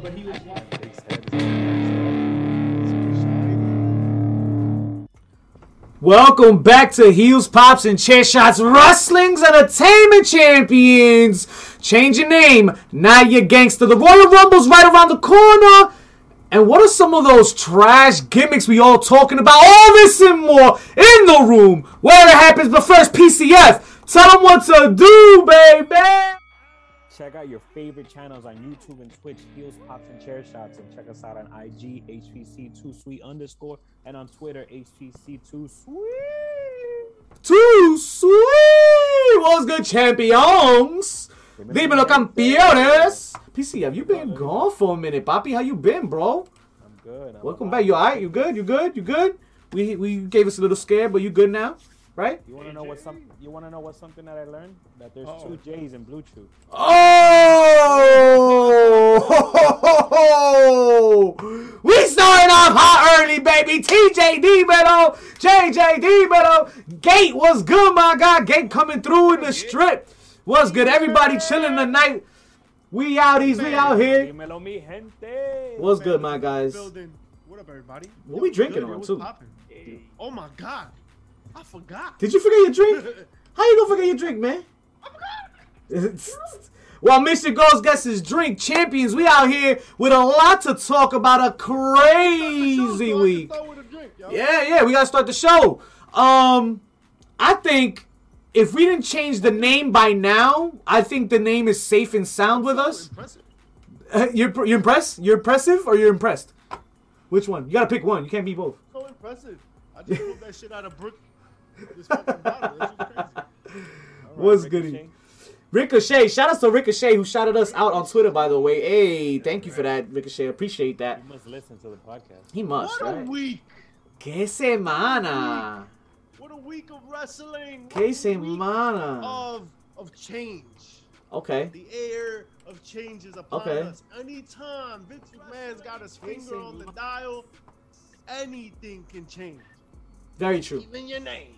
But he was Welcome back to Heels, Pops, and Chair Shots Wrestling's Entertainment Champions. Change your name. Now you're gangster. The Royal Rumble's right around the corner. And what are some of those trash gimmicks we all talking about? All this and more in the room where it happens. But first, PCF, tell them what to do, baby. Check out your favorite channels on YouTube and Twitch, Heels, Pops, and Chair Shots, and check us out on IG, HPC2Sweet underscore, and on Twitter, HPC2Sweet. Too sweet. What's good, champions? Dímelo, campeones. PC, have you been gone for a minute, Papi? How you been, bro? I'm good. I'm Welcome back. You alright? You good? You good? You good? We we gave us a little scare, but you good now, right? You want to know what some? You want to know what something that I learned? That there's Uh-oh. two oh. J's in Bluetooth. Oh! We starting off hot early, baby. TJD Dimero, JJD Dimero. Gate was good, my guy. Gate coming through in the strip. Was good. Everybody chilling tonight. We outies, we out here. Dímelo, mi gente. What's good, my guys? What up, everybody? What we drinking on, too? Oh my god, I forgot. Did you forget your drink? How you gonna forget your drink, man? I forgot While Mr. Ghost gets his drink, champions, we out here with a lot to talk about. A crazy week. Yeah, yeah, we gotta start the show. Um, I think if we didn't change the name by now, I think the name is safe and sound with us. Uh, you're you're impressed? You're impressive or you're impressed? Which one? You gotta pick one. You can't be both. So impressive. I just pulled that shit out of Brook. This fucking bottle. That shit's crazy. All right, What's Ricochet. goody? Ricochet, shout out to Ricochet who shouted us out on Twitter, by the way. Hey, thank you for that, Ricochet. Appreciate that. He must listen to the podcast. He must, What a week. Que semana. What a week of wrestling. Que semana. Of of change. Okay. The air of change is upon Okay. us. Anytime Vince McMahon's got his finger on the dial, anything can change. Very true. Even your name.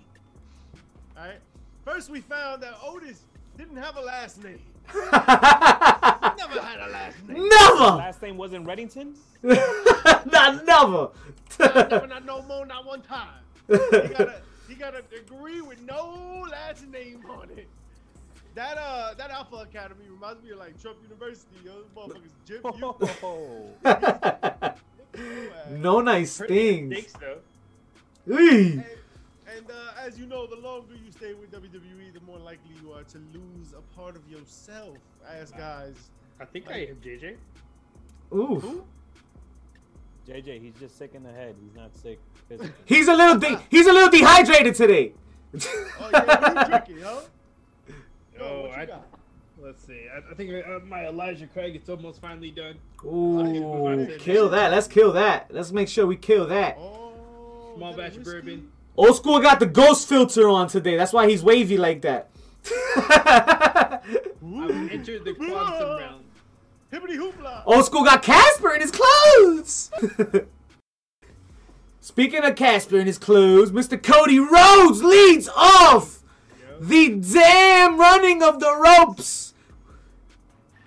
Alright? First we found that Otis didn't have a last name. Never had a last name. never. Last name wasn't Reddington. not never. Never not no more, not one time. He gotta he gotta agree with no last name on it. That uh that Alpha Academy reminds me of like Trump University, yo. Those motherfuckers Jim, you. Oh, no nice things. Thanks, though. Eee. And, and uh, as you know, the longer you stay with WWE, the more likely you are to lose a part of yourself. As guys, I think I am JJ. Ooh. JJ, he's just sick in the head. He's not sick physically. He's a little de- he's a little dehydrated today. oh yeah, what you drinking, yo? Yo, Oh, what you I- Let's see. I, I think uh, my Elijah Craig it's almost finally done. Ooh, kill that. Let's kill that. Let's make sure we kill that. Oh, Small that batch whiskey? bourbon. Old school got the ghost filter on today. That's why he's wavy like that. I've entered the quantum realm. Hippity hoopla. Old school got Casper in his clothes. Speaking of Casper in his clothes, Mr. Cody Rhodes leads off the damn running of the ropes.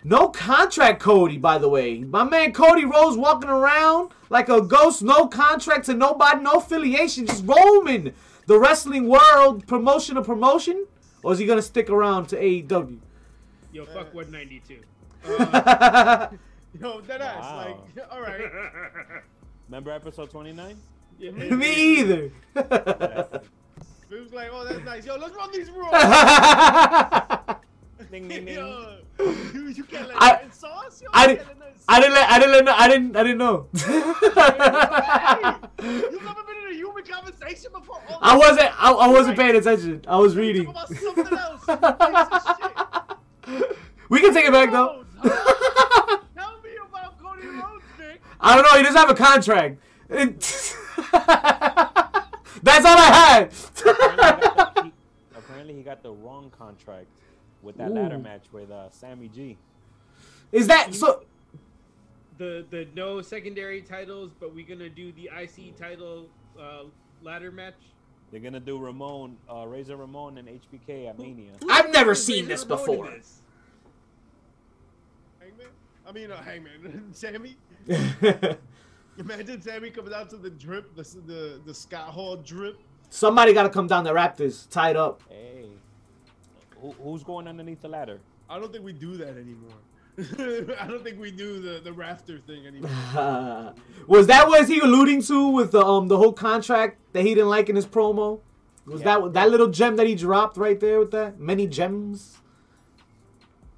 No contract, Cody, by the way. My man Cody Rhodes walking around like a ghost, no contract to nobody, no affiliation, just roaming the wrestling world, promotion to promotion. Or is he going to stick around to AEW? Yo, fuck uh, 192. Uh, Yo, that ass. Wow. Like, all right. Remember episode 29? Yeah, Me either. It was like, oh, that's nice. Yo, let's run these rules. Ding, ding, ding. Yo, you, you can't I- sauce. Yo, I didn't. can't let I didn't. Let, I didn't. Let, I didn't. I didn't know. Hey, You've never been in a human conversation before? Oh, I wasn't. I, I wasn't paying attention. I was reading. about something else. you piece of shit. We can take it back though. Tell me about Cody Rhodes, Vic. I don't know. He doesn't have a contract. That's all I apparently, he had. got the, he, apparently he got the wrong contract with that ladder match with uh, Sammy G. Is that so? The the no secondary titles, but we're gonna do the IC title uh, ladder match. They're gonna do Ramon, uh, Razor Ramon, and HBK at Mania. I've never seen Razor this Ramon before. this? Hangman? I mean, uh, Hangman, Sammy. Imagine Sammy comes out to the drip, the the the Scott Hall drip. Somebody got to come down the Raptors, tied up. Hey, Who, who's going underneath the ladder? I don't think we do that anymore. I don't think we do the the rafter thing anymore. was that what he alluding to with the um the whole contract that he didn't like in his promo? Was Yeah. that that little gem that he dropped right there with that many gems?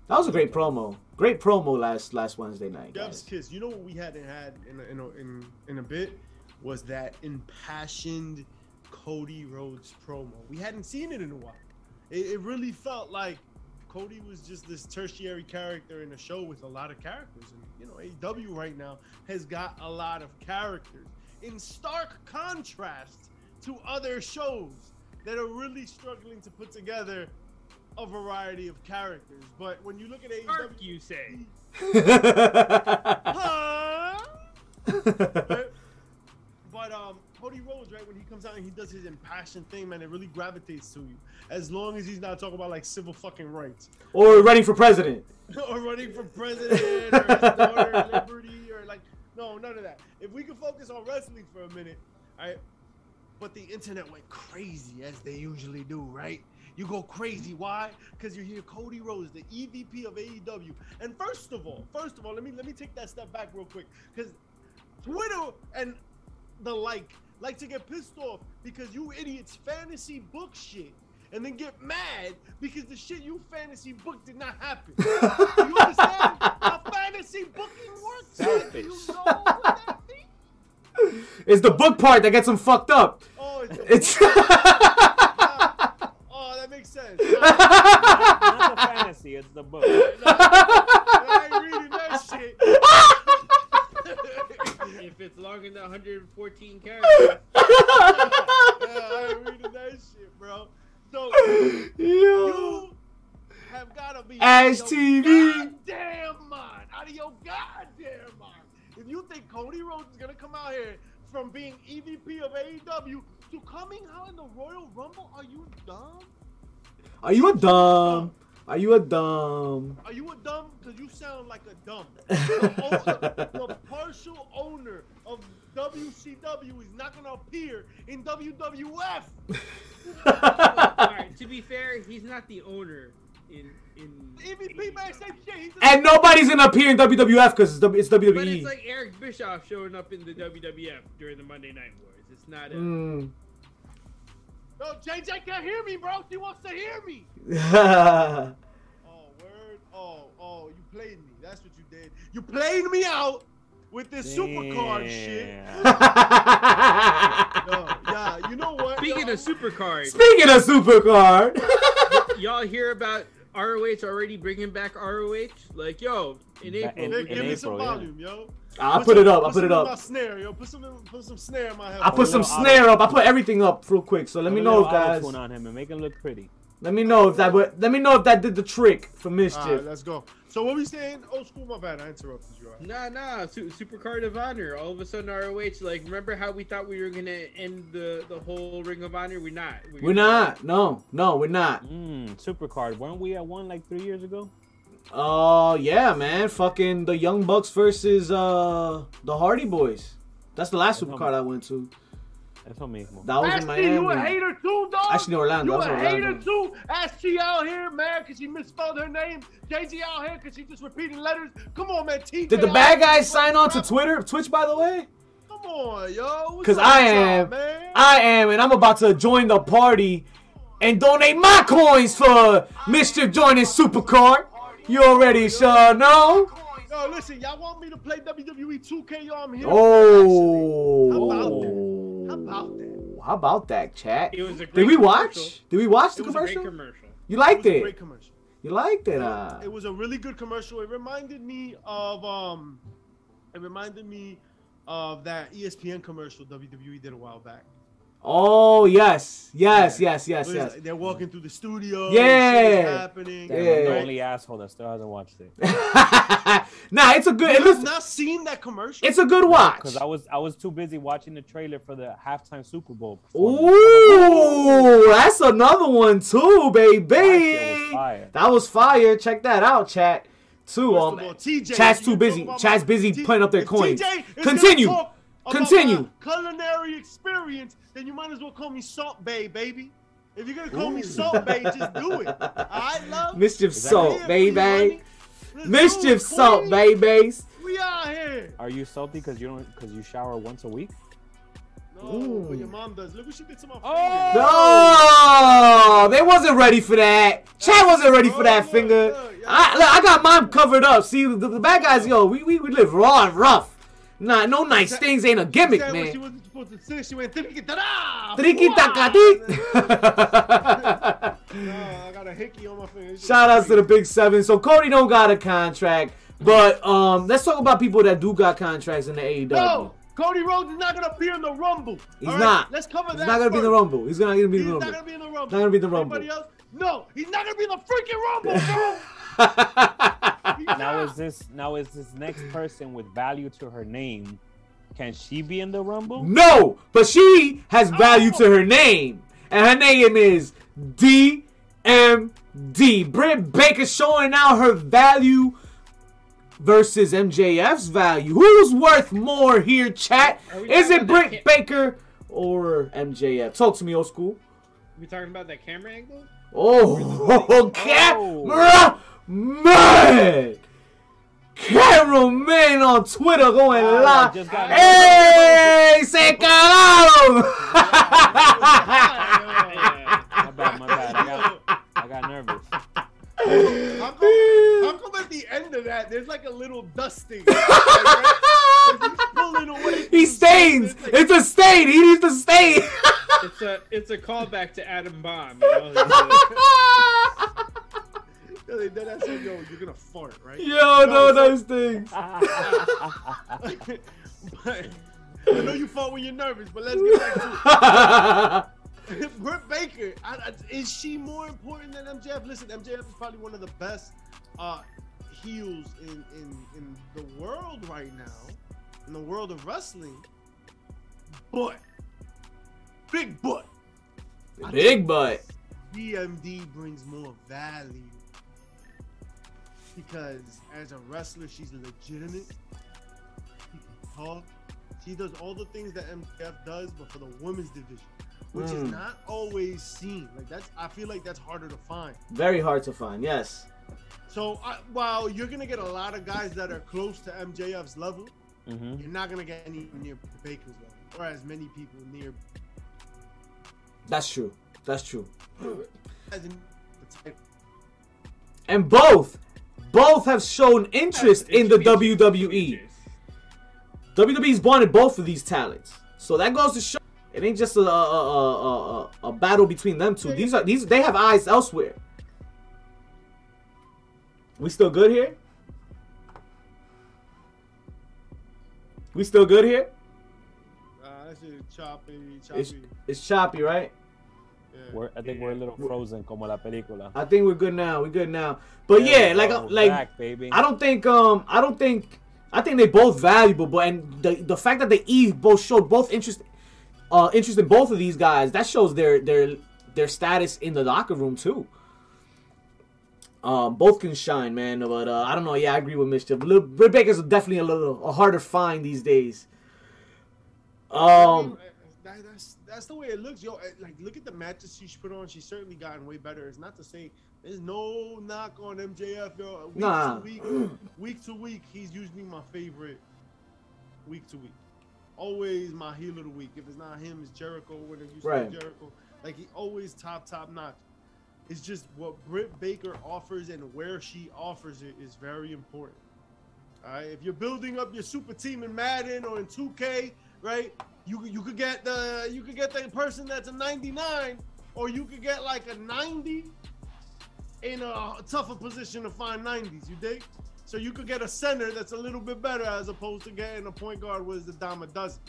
That was a great promo. Great promo last last Wednesday night. Guys. kiss. You know what we hadn't had in a, in a, in in a bit was that impassioned Cody Rhodes promo. We hadn't seen it in a while. It, it really felt like Cody was just this tertiary character in a show with a lot of characters. And you know, AEW right now has got a lot of characters in stark contrast to other shows that are really struggling to put together a variety of characters. But when you look at AEW, Arc, you say? Huh? Right? But um, Cody Rhodes, right, when he comes out and he does his impassioned thing, man, it really gravitates to you. As long as he's not talking about like civil fucking rights or running for president. or running for president or daughter liberty or like no, none of that. If we could focus on wrestling for a minute, all right. But the internet went crazy as they usually do, right? You go crazy. Why? Because you hear Cody Rhodes, the EVP of AEW. And first of all, first of all, let me let me take that step back real quick. Because Twitter and the like like to get pissed off because you idiots fantasy book shit. And then get mad because the shit you fantasy book did not happen. you understand how fantasy booking works? Do you know what that means? It's the book part that gets them fucked up. Oh, it's, It's oh, that makes sense. Not the fantasy, it's the book. I ain't reading that shit. If it's longer than 114 characters, Yeah, I ain't reading that shit, bro. So Yo. you have gotta be Ash TV. Goddamn mind, out of your goddamn mind. If you think Cody Rhodes is gonna come out here from being EVP of AEW to coming out in the Royal Rumble, are you dumb? Are you a dumb? Are you a dumb? Are you a dumb? Because you sound like a dumb. The, the partial owner of WCW is not going to appear in WWF. all right. To be fair, he's not the owner in in. EVP man, same shit. He's and nobody's gonna appear in WWF because it's, W- it's WWE. But it's like Eric Bischoff showing up in the WWF during the Monday Night Wars. It's not a. Mm. No, JJ can't hear me, bro. She wants to hear me. Oh, word. Oh, oh, you played me. That's what you did. You played me out with this supercard shit. Damn. Yeah, you know what? Speaking yo? of Supercard, Speaking of Supercard, y'all hear about ROH already bringing back ROH? Like, yo, in Ba- April, in- in give gonna- me some April, yeah. volume, yo. I'll Put put it up. I'll put it some My up. snare, yo. Put some, put some snare in my head. I put some little auto- snare up. I put everything up real quick. So let me know, little guys. auto-tune on him and make him look pretty. Let me know if that. would- Let me know if that did the trick for All right, mischief. let's go. So what were we saying? Old school, my bad. I interrupted you. all right. Nah, nah, su- Supercard of Honor. All of a sudden, ROH. Like, remember how we thought we were gonna end the the whole Ring of Honor? We're not. We're not. No, no, we're not. Mmm, Supercard. Weren't we at one like three years ago? Oh yeah, man. Fucking the Young Bucks versus uh the Hardy Boys. That's the last That's Supercard I went to. Eso mismo. That was in Ashley, you a Miami. hater too, dog. Actually, Orlando. You That a was hater Orlando. too. Ashley out here, man, because she misspelled her name. JG out here because she just repeating letters. Come on, man. TJ Did the bad guys sign on to. Twitter, Twitch, by the way? Come on, yo. Because I am, man? I am, and I'm about to join the party and donate my coins for Mr. joining Supercard. You already sure know. Yo, listen, y'all want me to play WWE 2K? Yo, I'm here. Oh, How about that? How about that? How chat? It was a Did we watch? commercial. Did we watch the It was a great commercial? commercial. You It liked was a it? great commercial. You liked it? Uh, It was a really good commercial. It reminded me of um, it reminded me of that ESPN commercial WWE did a while back. Oh yes, yes, Yeah. yes, yes, Where yes. They're walking through the studio. Yeah. shit is happening. Damn, Yeah. I'm the only asshole that still hasn't watched it. nah, it's a good. You It have looks, not seen that commercial? it's a good watch. Because I was I was too busy watching the trailer for the halftime Super Bowl. performance. I'm like, Ooh, that's another one too, baby. That was fire. That was fire. Check that out, chat. Too First Um, all, TJ, Chat's too busy. about Chat's busy T- putting up their if coins. TJ is Continue. Gonna about Continue. my Culinary experience, then you might as well call me Salt Bae, baby. If you're gonna call me Salt Bae, just do it. I love Mischief salt, Yeah, baby. honey. Let's do Mischief salt, queen. babies. We out here. Are you salty because you don't because you shower once a week? No, but Ooh. your mom does. Look what she did to my Oh! finger. Oh, they wasn't ready for that. Chad wasn't ready for Oh, that look, finger. look, yeah. I, look, I got mine covered up. See, the, the bad guys, yo, we, we, we live raw and rough. Nah, no nice That- things ain't a gimmick, Said what She man. wasn't supposed to say. She went takati. No, I got a hickey on my finger. Shout outs to the Big Seven. So Cody don't got a contract, but um, let's talk about people that do got contracts in the AEW. No, Cody Rhodes is not gonna appear in the Rumble. He's right? not. Let's cover He's that. not gonna be in the. Rumble. He's not gonna be in He's the not Rumble. gonna be in the Rumble. Not gonna be in the Rumble. Anybody else? No, he's not gonna be in the freaking Rumble, bro. He's Now is this now is this next person with value to her name? Can she be in the rumble? No, but she has value to her name, and her name is DMD. Britt Baker showing out her value versus MJF's value. Who's worth more here, chat? Is it Britt ca- Baker or MJF? Talk to me, old school. We talking about that camera angle? Oh, camera oh. Man! Cameraman on Twitter going Ah, live. Hey, se cagaron! My bad, my bad. I got I got nervous. How come, how come at the end of that there's like a little dusting? Like, right? As he's pulling away from he stains. like- It's a stain. He needs to stain. It's a it's a callback to Adam Bomb. You know? Yeah, they did that so, yo, you're gonna fart, right? Yo, no, so- those things. but I know you fart when you're nervous, but let's get back to it. Britt Baker, I, I, is she more important than MJF? Listen, MJF is probably one of the best uh, heels in, in, in the world right now, in the world of wrestling. But, big but, Big butt. BMD brings more value. Because as a wrestler, she's legitimate. She can talk. She does all the things that MJF does, but for the women's division, which Mm. is not always seen. Like that's, I feel like that's harder to find. Very hard to find. Yes. So I, while you're gonna get a lot of guys that are close to MJF's level, Mhm. you're not gonna get any near Baker's level, or as many people near. That's true. That's true. And both, both have shown interest in the. WWE. WWE's wanted both of these talents, so that goes to show it ain't just a a, a, a, a battle between them two. These are these they have eyes elsewhere. We still good here? We still good here? Uh, that's it, choppy, It's, choppy. it's choppy, right? Yeah. We're, I think we're a little frozen, como la película. I think we're good now. We're good now. But yeah, like Oh, like back, baby. I don't think um I don't think I think they both valuable, but and the the fact that they each both showed both interest uh interest in both of these guys that shows their their their status in the locker room too. Um, both can shine, man. But uh, I don't know. Yeah, I agree with Mischief. Lil- Britt Baker's definitely a little a harder find these days. Um, that, that's that's the way it looks, yo. eh, Like, look at the matches she's put on. She's certainly gotten way better. It's not to say there's no knock on MJF, yo. Week Nah. to week, week to week, he's usually my favorite. Week to week, always my heel of the week. If it's not him, it's Jericho. When it used to be Jericho, like he always top top notch. It's just what Britt Baker offers and where she offers it is very important. All right, if you're building up your super team in Madden or in 2K, right? You you could get the you could get the person that's a 99, or you could get like a 90 in a tougher position to find 90s. You dig? So you could get a center that's a little bit better as opposed to getting a point guard was the dime a dozen.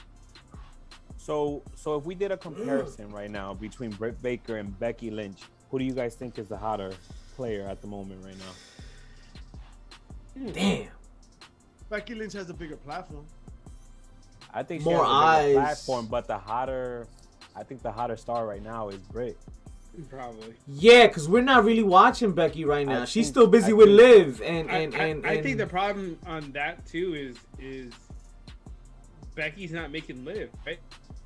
So, so if we did a comparison right now between Britt Baker and Becky Lynch, who do you guys think is the hotter player at the moment right now? damn. Becky Lynch has a bigger platform. I think More she has a bigger eyes. platform, but the hotter, I think the hotter star right now is Britt. Probably. Yeah, because we're not really watching Becky right now. I She's think- still busy I with think- Liv and I, and I, and, I think the problem on that too is is Becky's not making live right,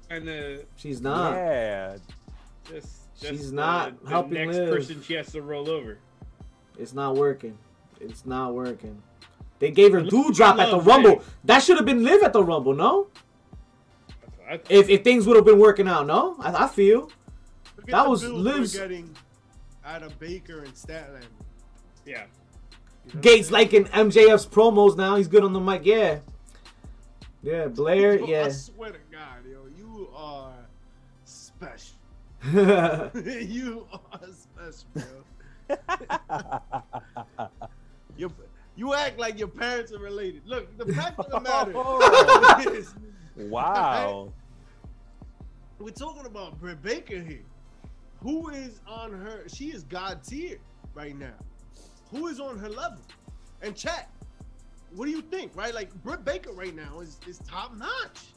and the she's not. Yeah, just, She's not the, the helping next Liv. person she has to roll over. It's not working. It's not working. They gave her Look, do drop at the love Rumble. Liv. That should have been Liv at the Rumble, no? That's what I thought. If if things would have been working out, no? I, I feel. Look That the was build Liv's- we're getting out of Baker and Statlander. yeah. You know Gates liking MJF's promos now. He's good on the mic. Yeah. Yeah, Blair. Yo, I Yeah. swear to God, yo, you are special. you are special, bro. you, you act like your parents are related. Look, the fact of the matter Oh. is, wow. we're talking about Britt Baker here. Who is on her? She is God tier right now. Who is on her level? And chat. What do you think? Right, like Britt Baker right now is is top notch.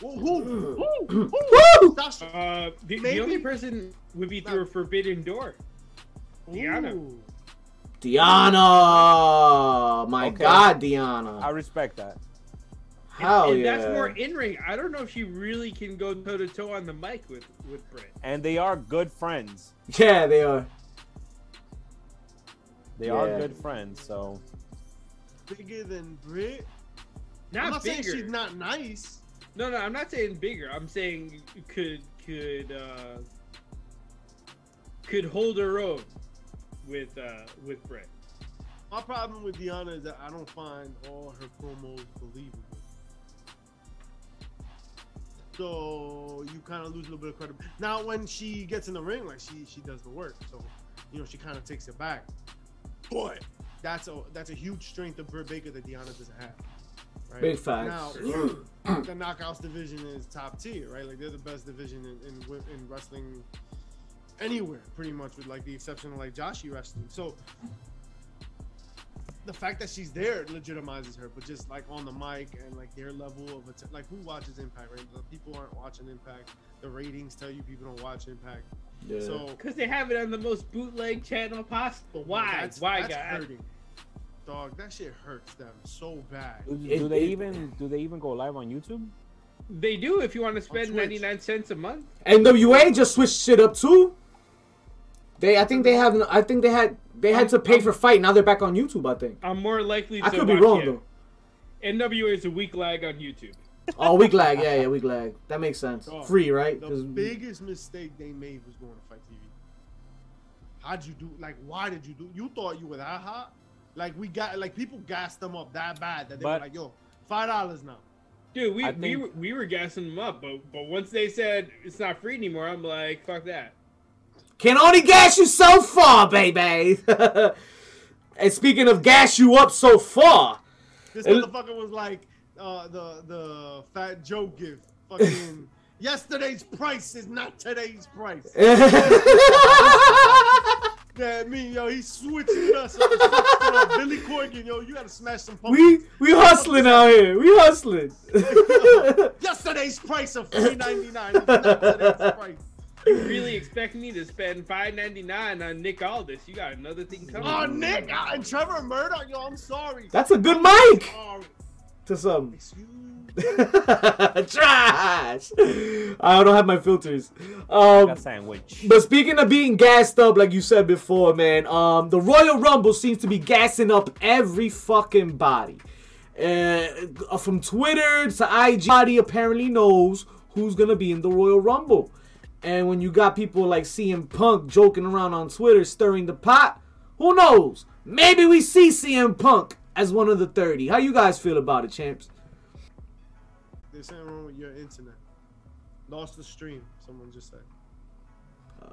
Who? Who? Who? who? Woo! Uh, the, the only person would be through a forbidden door. Deonna. Ooh. Diana. My Okay. God, Diana. I respect that. And, Hell and yeah. that's more in ring. I don't know if she really can go toe to toe on the mic with with Britt. And they are good friends. yeah, they are. They Yeah. are good friends. So Bigger than Britt. Not I'm not bigger. saying she's not nice. No, no, I'm not saying bigger. I'm saying could could uh could hold her own with uh with Brett. My problem with Deonna is that I don't find all her promos believable. So you kind of lose a little bit of credit. Now, when she gets in the ring, like she she does the work, so you know she kind of takes it back. But that's a that's a huge strength of Britt Baker that Deonna doesn't have. Right? Big facts. Now, the knockouts division is top tier, right? Like they're the best division in in, in wrestling anywhere, pretty much, with like the exception of like Joshi wrestling. So the fact that she's there legitimizes her, but just like on the mic and like their level of atten- like who watches Impact, right? The people aren't watching Impact. The ratings tell you people don't watch Impact. Yeah. So Because they have it on the most bootleg channel possible. Why? That's, Why, that's guys? hurting. Dog, that shit hurts them so bad. do, It- do they even do they even go live on YouTube? They do if you want to spend 99 cents a month. NWA just switched shit up too. They, I think they have. I think they had. They had to pay for fight. Now they're back on YouTube. I think. I'm more likely to I could be wrong it. though. NWA is a weak lag on YouTube. Oh, week lag. Yeah, yeah, week lag. That makes sense. Dog, Free, right? The 'Cause- biggest mistake they made was going to FITE TV. How'd you do? Like, why did you do? You thought you were that hot? Like we got like people gassed them up that bad that they were like, "Yo, five dollars now." Dude, we, I we, were, we were gassing them up, but but once they said it's not free anymore, I'm like, fuck that. Can only gas you so far, baby. and speaking of gas you up so far, This It- motherfucker was like uh, the the Fat Joe gift. Fucking yesterday's price is not today's price. Yeah, me, yo, he switching us. up. So switched it up. Billy Corgan, yo, you gotta smash some we pumpkins. we hustling out here. We hustling. Yesterday's price of three ninety nine today's price. You really expect me to spend 5.99 on Nick Aldis? You got another thing coming. Oh, Nick uh, and Trevor Murdoch, yo, I'm sorry. That's a good mic to some. Trash. I don't have my filters. Like Um, a sandwich. But speaking of being gassed up, like you said before, man, um, the Royal Rumble seems to be gassing up every fucking body. Uh, from Twitter to IG, body apparently knows who's gonna be in the Royal Rumble. And when you got people like CM Punk joking around on Twitter, stirring the pot, who knows? Maybe we see CM Punk as one of the 30. How you guys feel about it, champs? There's something wrong with your internet. Lost the stream, someone just said. Uh,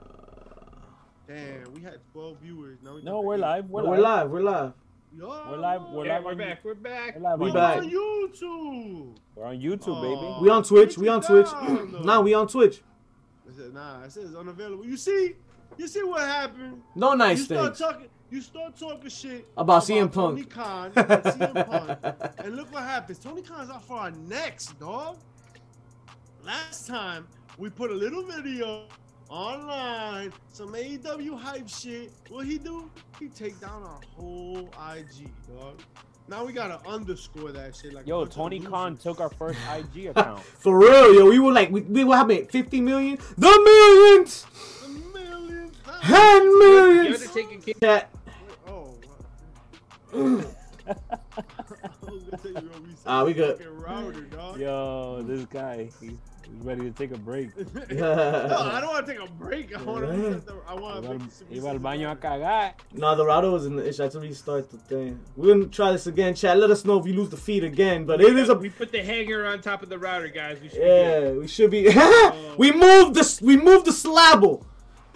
Damn, we had 12 viewers. Now we No, we're live. We're, We're live. live. We're live. Yo, We're live. We're Yeah, live. we're back. We're back. We're live We on back. on YouTube. We're on YouTube, baby. We on Twitch. We on Twitch. down, though. nah, we on Twitch. I said, nah, it says unavailable. You see, you see what happened? No nice you start talking, you start talking shit About CM Punk. Tony. Khan, about CM Punk, and look what happens. Tony Khan's out for our next, dog. Last time we put a little video online, some AEW hype shit. What he do? He take down our whole IG, dog. Now we gotta underscore that shit. Like Yo, Tony Khan took our first IG account. For real, yo, we were like, we, we what happened? 50 million? The millions! The millions. Ten The millions! Undertaker came That, Oh. wow. I was gonna say, yo, we Ah, we good. fucking Router, dog. Yo, this guy, he's ready to take a break. no, I don't want to take a break. I want to. Yeah. I want to Iba make al- some. iba al baño a cagar. no, the router was in the issue. I had to restart the thing. We're gonna try this again, chat. Let us know if you lose the feed again. But it is a we put the hanger on top of the router, guys. We should be good. Yeah, we should be. we moved the we moved the slabble.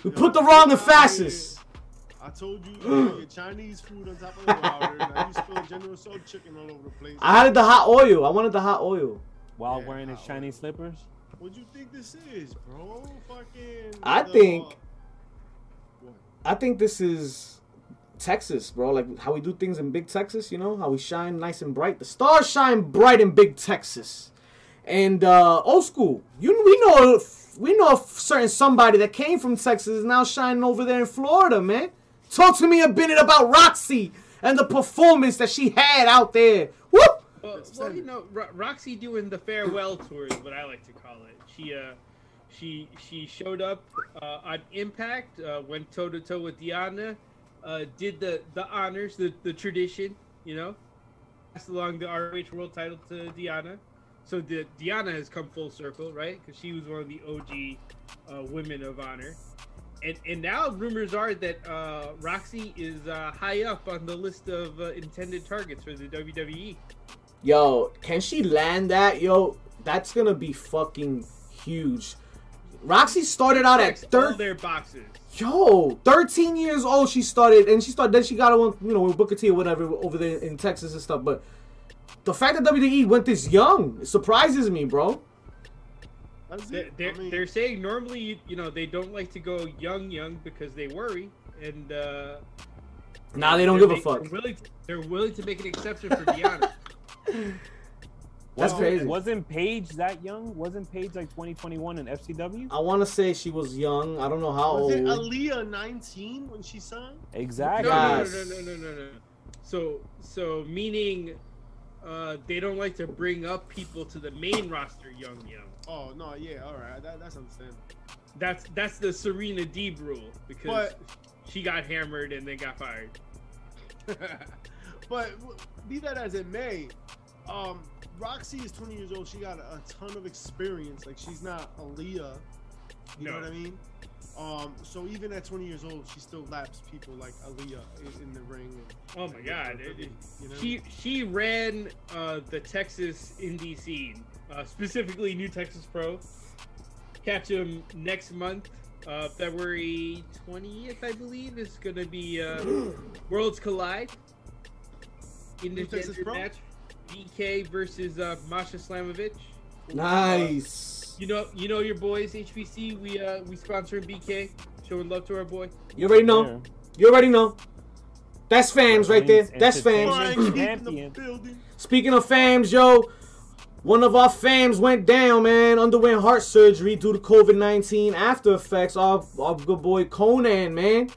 We put the wrong emphasis. I told you you get Chinese food on top of the router. Now you spilled General Tso chicken all over the place. I had the hot oil. I wanted the hot oil. While Yeah, wearing his how- Chinese slippers. What do you think this is, bro? Fucking. I the- think- What? I think this is Texas, bro. Like how we do things in Big Texas. You know how we shine nice and bright. The stars shine bright in Big Texas. And uh, old school. You we know we know a certain somebody that came from Texas is now shining over there in Florida, man. Talk to me a bit about Rok-C and the performance that she had out there. Whoop! Well, well, you know, Ro- Rok-C doing the farewell tour is what I like to call it. She, uh, she, she showed up uh, on Impact, uh, went toe to toe with Diana, uh, did the the honors, the the tradition, you know, passed along the ROH World Title to Diana. So the Diana has come full circle, right? Because she was one of the OG uh, women of honor. And, and now rumors are that uh, Rok-C is uh, high up on the list of uh, intended targets for the. WWE. Yo, can she land that? Yo, that's gonna be fucking huge. Rok-C started out at third. their boxes. Yo, 13 years old she started, and she started. Then she got on, you know, with Booker T or whatever over there in Texas and stuff. But the fact that WWE went this young surprises me, bro. That's They're, they're, I mean, they're saying normally, you, you know, they don't like to go young, young because they worry, and uh, Nah, they don't they're give a fuck. They're willing, to, they're willing to make an exception for Diana. That's Wasn't- crazy. Wasn't Paige that young? Wasn't Paige like 2021 in FCW? I want to say she was young. I don't know how was old. Was it Aliyah 19 when she signed? Exactly. no, no, Yes. no, no, no, no, no, no. So, so meaning, uh, they don't like to bring up people to the main roster young, young. Oh no, yeah, all right, that, that's understandable. That's that's the Serena Deeb rule because But- she got hammered and then got fired. but be that as it may, um, Rok-C is 20 years old. She got a, ton of experience. Like she's not Aliyah. You know what I mean? Um, so even at 20 years old, she still laps people like Aliyah in, in the ring. And, Oh my god! it- it- you know? She she ran uh, the Texas indie scene, uh, specifically New Texas Pro. Catch him next month, uh, February twentieth, I believe, is gonna be uh, Worlds Collide. In the Texas Pro? match, DK versus uh, Masha Slamovich. nice. You know, you know your boys HPC. We uh we sponsoring BK, showing love to our boy. You already know. You already know. That's fams right there. That's fams. Brian Keith in the Champion. building. Speaking of fams, yo, one of our fams went down, man. Underwent heart surgery due to COVID nineteen after effects. Our, our good boy Conan, man.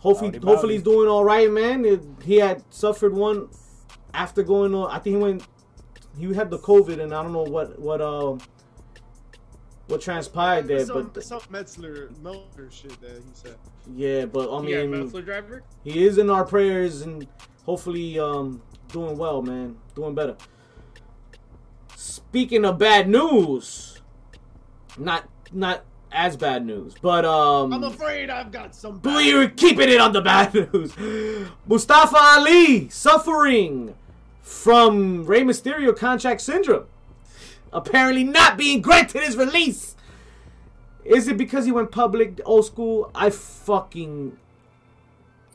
Hopefully, Howdy, hopefully howdy. he's doing all right, man. It- he had suffered one after going on. I think he went. He had the COVID, and I don't know what what um what transpired there, some, but some Metzler, Melter shit that he said. yeah, but I yeah, mean, Metzler driver. he is in our prayers and hopefully um doing well, man. Doing better. Speaking of bad news, not not as bad news, but um I'm afraid I've got some. but bad- you're keeping it on the bad news. Mustafa Ali suffering from Rey Mysterio contract syndrome. Apparently not being granted his release. Is it because he went public, old school? I fucking.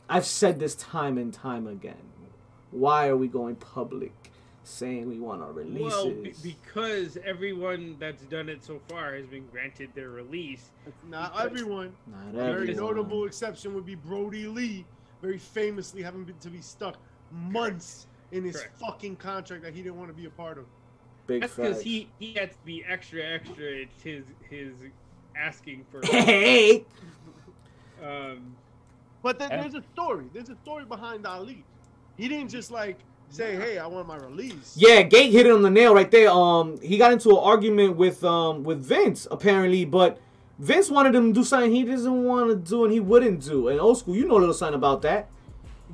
I've said this time and time again. Why are we going public saying we want our releases? Well, be- because everyone that's done it so far has been granted their release. Not everyone. Not A very notable exception would be Brodie Lee, very famously having been to be stuck months in his Correct. fucking contract that he didn't want to be a part of. Big That's because he he had to be extra extra. It's his his asking for. Hey, um, But there, there's a story. There's a story behind Ali. He didn't just like say, "Hey, I want my release." yeah, Gate hit it on the nail right there. Um, he got into an argument with um with Vince apparently, but Vince wanted him to do something he doesn't want to do and he wouldn't do. And old school, you know a little something about that.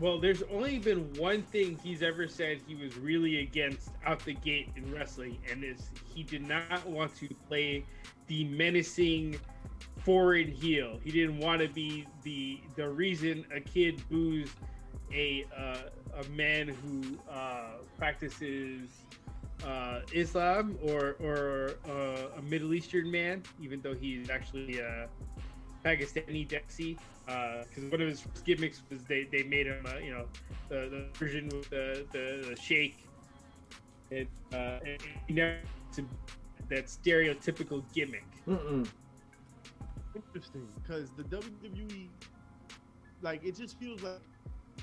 well, there's only been one thing he's ever said he was really against out the gate in wrestling, and is he did not want to play the menacing foreign heel. He didn't want to be the the reason a kid boos a uh, a man who uh, practices uh, Islam or or uh, a Middle Eastern man, even though he's actually uh, Pakistani Dexy. Because one of his first gimmicks was they, they made him, uh, you know, the, the version with the, the, the shake. It, uh, and he never to that stereotypical gimmick. Mm-mm. Interesting, because the WWE, like, it just feels like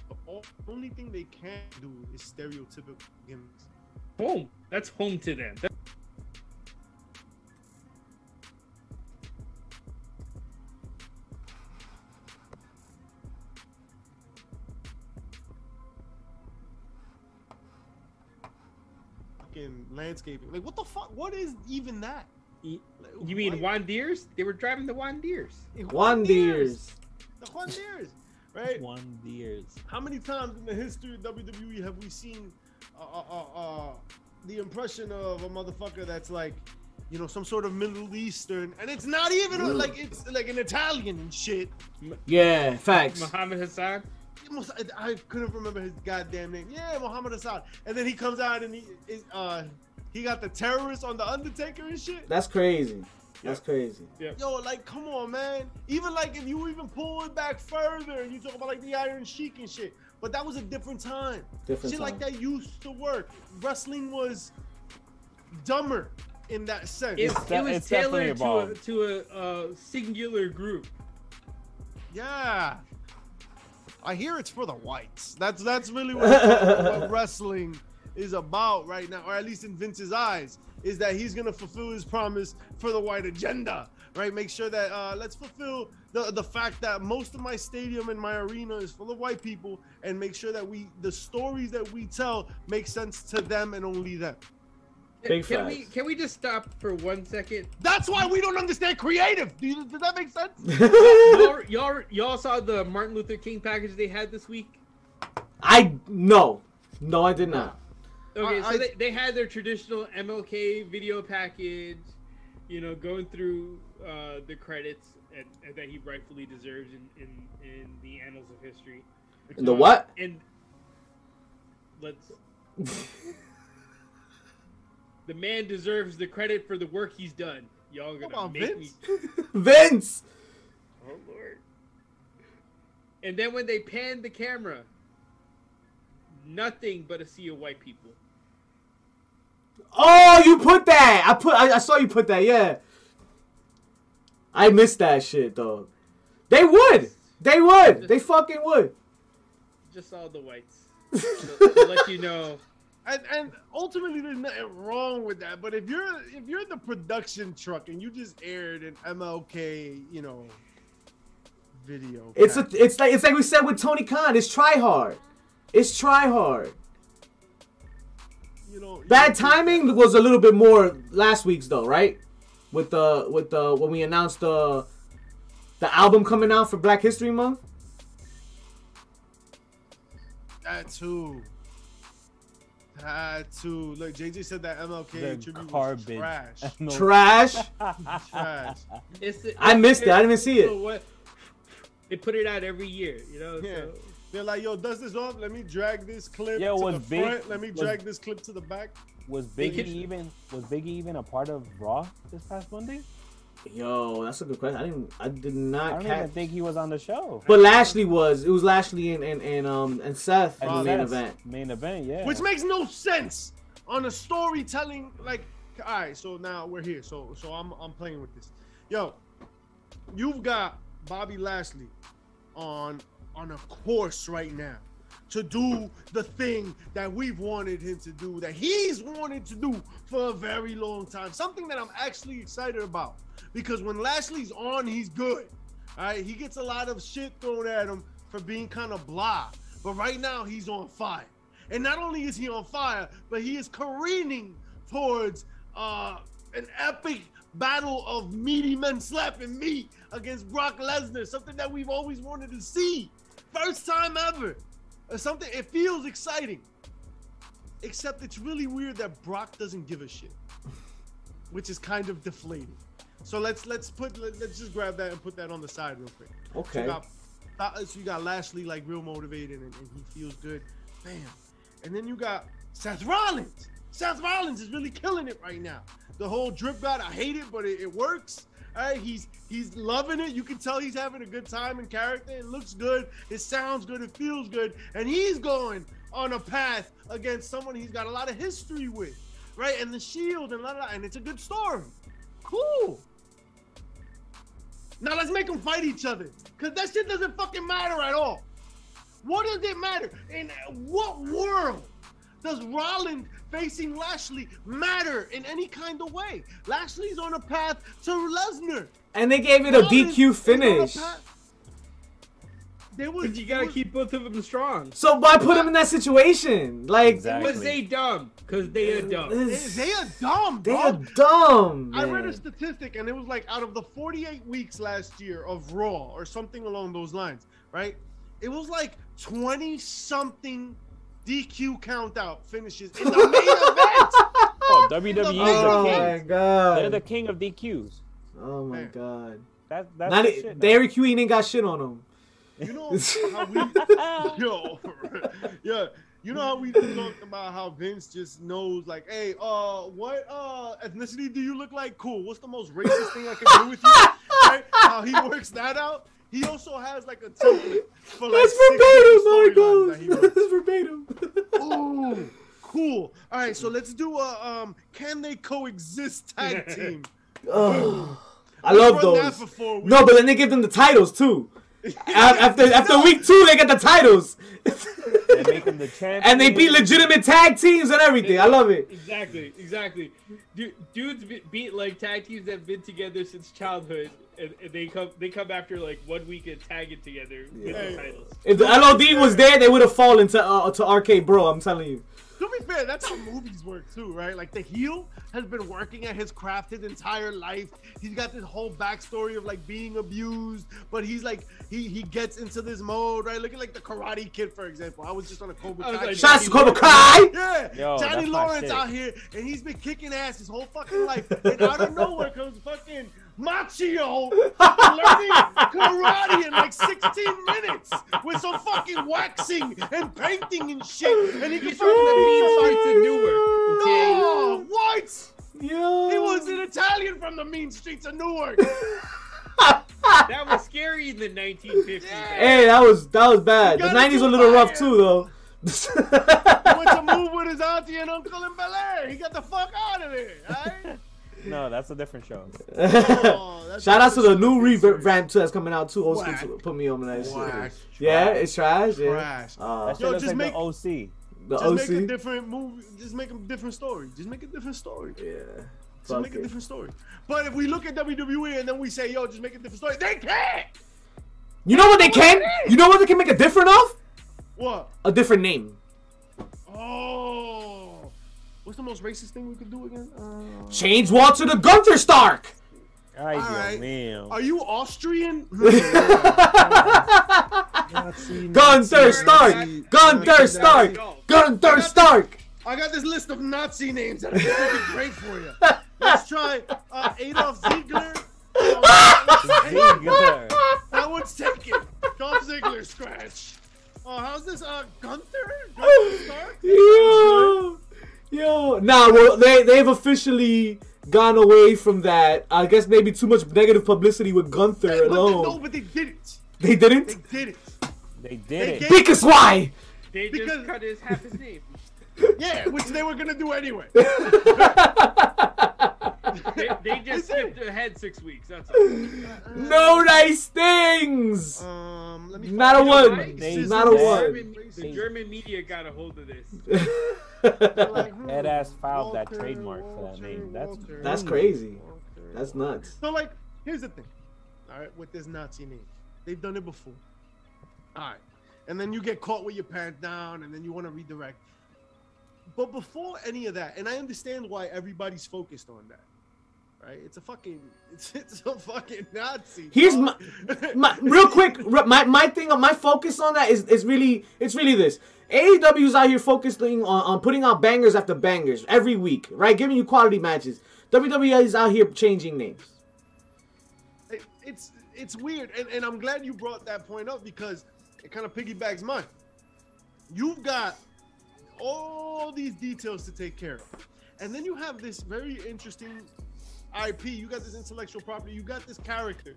the only thing they can do is stereotypical gimmicks. Home. That's home to them. That- Fucking landscaping. Like, what the fuck? What is even that? You Like, you mean what? Juan Deers? They were driving the Juan Deers. Juan Deers. The Juan Deers, right? One years. How many times in the history of WWE have we seen uh, uh, uh, uh, the impression of a motherfucker that's like, you know, some sort of Middle Eastern, and it's not even Ugh. like it's like an Italian and shit. Yeah, facts. Muhammad Hassan. It I, I couldn't remember his goddamn name. Yeah, Muhammad Hassan. And then he comes out and he is, uh he got the terrorists on the Undertaker and shit. That's crazy. That's crazy. Yo, like, come on, man. Even like if you even pull it back further and you talk about like the Iron Sheik and shit, but that was a different time. Different shit like that used to work. Wrestling was dumber in that sense. It, It's it was it's tailored to a, to a uh, singular group. yeah. I hear it's for the whites. That's that's really what, what wrestling is about right now, or at least in Vince's eyes, is that he's gonna fulfill his promise for the white agenda, right? Make sure that uh, let's fulfill the the fact that most of my stadium and my arena is full of white people, and make sure that we the stories that we tell make sense to them and only them. Big can we can we just stop for one second? That's why we don't understand creative. Do you, does that make sense? y'all, y'all y'all saw the Martin Luther King package they had this week. I no, no, I did not. Okay, I- so they, they had their traditional MLK video package, you know, going through uh, the credits and, that he rightfully deserves in, in, in the annals of history. In the what? And let's. the man deserves the credit for the work he's done. Y'all gonna on, make Vince. me. Vince. Oh lord. And then when they panned the camera, nothing but a sea of white people. Oh, you put that. I put. I, I saw you put that. Yeah. I missed that shit, dog. They would. They would. They fucking would. Just all the whites. to, to let you know. and, and ultimately there's nothing wrong with that but if you're if you're the production truck and you just aired an mlk you know video It's a. It's like. It's like we said with Tony Khan. It's try hard. It's try hard. You know Bad timing was a little bit more last week's though, right? With the with the when we announced the the album coming out for Black History Month. that too that too look jj said that mlk The tribute was garbage. trash No- Trash. trash It's, I missed it. I didn't even see it. So what? They put it out every year, you know. Yeah. So they're like yo dust this off let me drag this clip Yo, to was the Big- front let me was- drag this clip to the back Was Biggie could- even was Biggie even a part of Raw this past Monday? Yo, that's a good question. I didn't. I did I not don't catch. even think he was on the show. But Lashley was. It was Lashley and and, and um and Seth in the main event. Main event, yeah. which makes no sense on a storytelling like all right so now we're here so so i'm i'm playing with this yo you've got bobby lashley on on a course right now to do the thing that we've wanted him to do that he's wanted to do for a very long time something that i'm actually excited about because when Lashley's on, he's good. All right, he gets a lot of shit thrown at him for being kind of blah, but right now he's on fire. And not only is he on fire, but he is careening towards uh, an epic battle of meaty men slapping meat against Brock Lesnar, something that we've always wanted to see. First time ever. Or something, it feels exciting. Except it's really weird that Brock doesn't give a shit, which is kind of deflating. So let's let's put let, us just grab that and put that on the side real quick. So Okay. you got, so you got Lashley like real motivated and, and he feels good. Bam. And then you got Seth Rollins. Seth Rollins is really killing it right now. The whole drip god, I hate it, but it, it works. Right, he's he's loving it. You can tell he's having a good time in character. It looks good. It sounds good. It feels good. And he's going on a path against someone he's got a lot of history with, right? And the Shield and la, la, and it's a good story. Cool. Now let's make them fight each other, cause that shit doesn't fucking matter at all. What does it matter? In what world does Rollins facing Lashley matter in any kind of way? Lashley's on a path to Lesnar. And they gave it a DQ is on a finish. path- There was you gotta was- keep both of them strong. So why put them in that situation? Like Exactly. Because they dumb. Because they are dumb. They, they are dumb, they are dog. dumb. I read a statistic and it was like out of the 48 weeks last year of Raw or something along those lines, right? It was like 20 something DQ count out finishes in the main event. Oh, WWE is the Oh the my king. god. They're the king of DQs. Oh my Man. god. That, that's Not the e- shit. Dairy Queen ain't got shit on him. You know how we, yo, yeah, you know how we talked about how Vince just knows, like, hey, uh, what uh ethnicity do you look like? Cool. What's the most racist thing I can do with you? Right? How he works that out. He also has like a template for like That's six verbatim, different my that god. works. That's verbatim. Ooh, cool. All right, so let's do a um. Can they coexist tag team? Oh, I love run that those. for. No, but then they give them the titles too. A- After after week two, they get the titles, They make him the champion. and they beat legitimate tag teams and everything. I love it. Exactly, exactly. Du- Dudes beat like tag teams that have been together since childhood, and, and they come they come after like one week and tag it together with Yeah. the titles. If the LOD was there, they would have fallen to uh, to Arcade Bro. I'm telling you. To be fair, that's how movies work too, right? Like the heel has been working at his craft his entire life. He's got this whole backstory of like being abused, but he's like he he gets into this mode, right? Look at like the Karate Kid, for example. I was just on a Cobra Kai. like. Shots to Cobra Kai. Yeah, Yo, Johnny Lawrence out here, and he's been kicking ass his whole fucking life. And out of nowhere comes fucking Macchio learning karate in like 16 minutes with some fucking waxing and painting and shit. And he can He's from the mean streets in Newark. Okay. Oh, what? Yo. He was an Italian from the mean streets of Newark. That was scary in the 1950s. Hey, that was that was bad. The '90s were a little rough too, though. He went to move with his auntie and uncle in Bel Air. He got the fuck out of there. Right? No, that's a different show. Oh, Shout out to the new that's revamp too that's coming out too. Old school Whack. too. Put me on that shit. Whack. Yeah, it's trash. Yeah. Trash. Uh, That shit Yo, just like make- the OC. the Just make a different movie. Just make a different story. Just make a different story. Yeah. Just Fuck make a different story. But if we look at WWE and then we say, yo, just make a different story, they can't. You know what they can? You know what they can make a different of? What? A different name. Oh. What's the most racist thing we could do again? Uh, Change Walter to Gunther Stark. Ay, Dios Alright. mío. are you Austrian? Gunther Stark. Gunther Stark. Gunther Stark. I got this list of Nazi names that I think would be great for you. Let's try uh, Adolf Ziegler. Ziggler. that one's taken. Dolph Ziggler scratch. Oh, how's this? Uh, Gunther? Gunther Stark? Yo, yo. Nah, well, they they've officially gone away from that. I guess maybe too much negative publicity with Gunther Hey, but they, no, but they did it. They didn't. They did it. They They did it. gave- Because why? They just Because- cut his half his name. Yeah, which they were gonna do anyway. They, they just skipped ahead six weeks. That's all. no nice things. Um, let me Not a one. Like, Not a one. The German media got a hold of this. like, Head ass filed that Walter, trademark for that name. That's Walter, That's crazy. Walter. That's nuts. So like here's the thing. All right, with this Nazi name, they've done it before. All right, and then you get caught with your pants down, and then you want to redirect. But before any of that, and I understand why everybody's focused on that. Right? It's a fucking, it's, it's a fucking Nazi. Here's dog. my real quick. My my thing, my focus on that is is really it's really this. AEW's out here focusing on, on putting out bangers after bangers every week, right? Giving you quality matches. WWE is out here changing names. it, it's it's weird, and, and I'm glad you brought that point up because it kind of piggybacks mine. You've got all these details to take care of, and then you have this very interesting IP. You got this intellectual property. You got this character,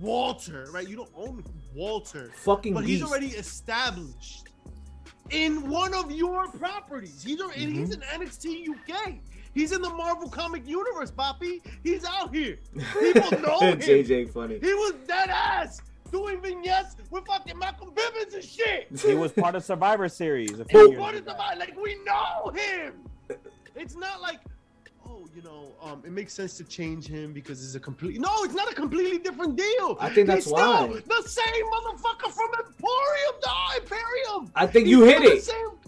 Walter. Right? You don't own Walter, Fucking but he's already established in one of your properties. He's already, and Mm-hmm. he's in NXT UK. He's in the Marvel comic universe, Poppy. He's out here. People know him. JJ funny. He was dead ass doing vignettes with fucking Malcolm Bivens and shit. He was part of Survivor Series. A And few he years brought it ago. to. Like we know him. It's not like, you know, um, it makes sense to change him because it's a complete. No, it's not a completely different deal. I think that's He's why. Still the same motherfucker from Emporium, the Imperium. I think He's you hit it. same-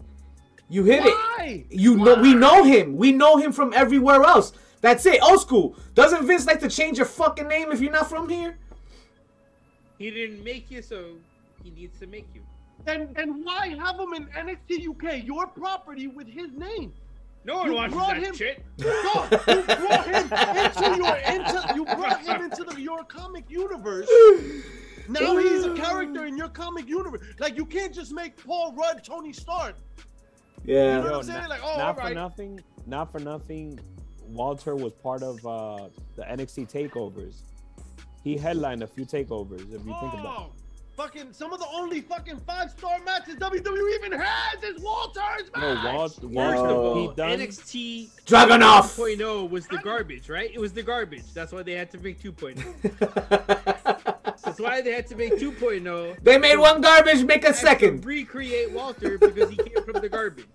You hit it. Why? You know we know him. We know him from everywhere else. That's it. Old school. Doesn't Vince like to change your fucking name if you're not from here? He didn't make you, so he needs to make you. And and why have him in NXT UK, your property, with his name? No one You watches brought that him- shit. No, you brought him into your into you brought him into the, your comic universe. Now he's a character in your comic universe. Like you can't just make Paul Rudd Tony Stark. Yeah. You know Yeah. what I'm saying? not, Like, oh, not for alright. nothing. Not for nothing. Walter was part of uh, the NXT takeovers. He headlined a few takeovers. If you think about. Oh, fucking some of the only fucking five star matches WWE even has is Walter's it. No, match. Walt, First of all, Pete Dunne. NXT Dragunov. 2.0 was the garbage, right? It was the garbage. That's why they had to make 2.0. That's why they had to make 2.0. they made one garbage, make a second. Recreate Walter because he came from the garbage.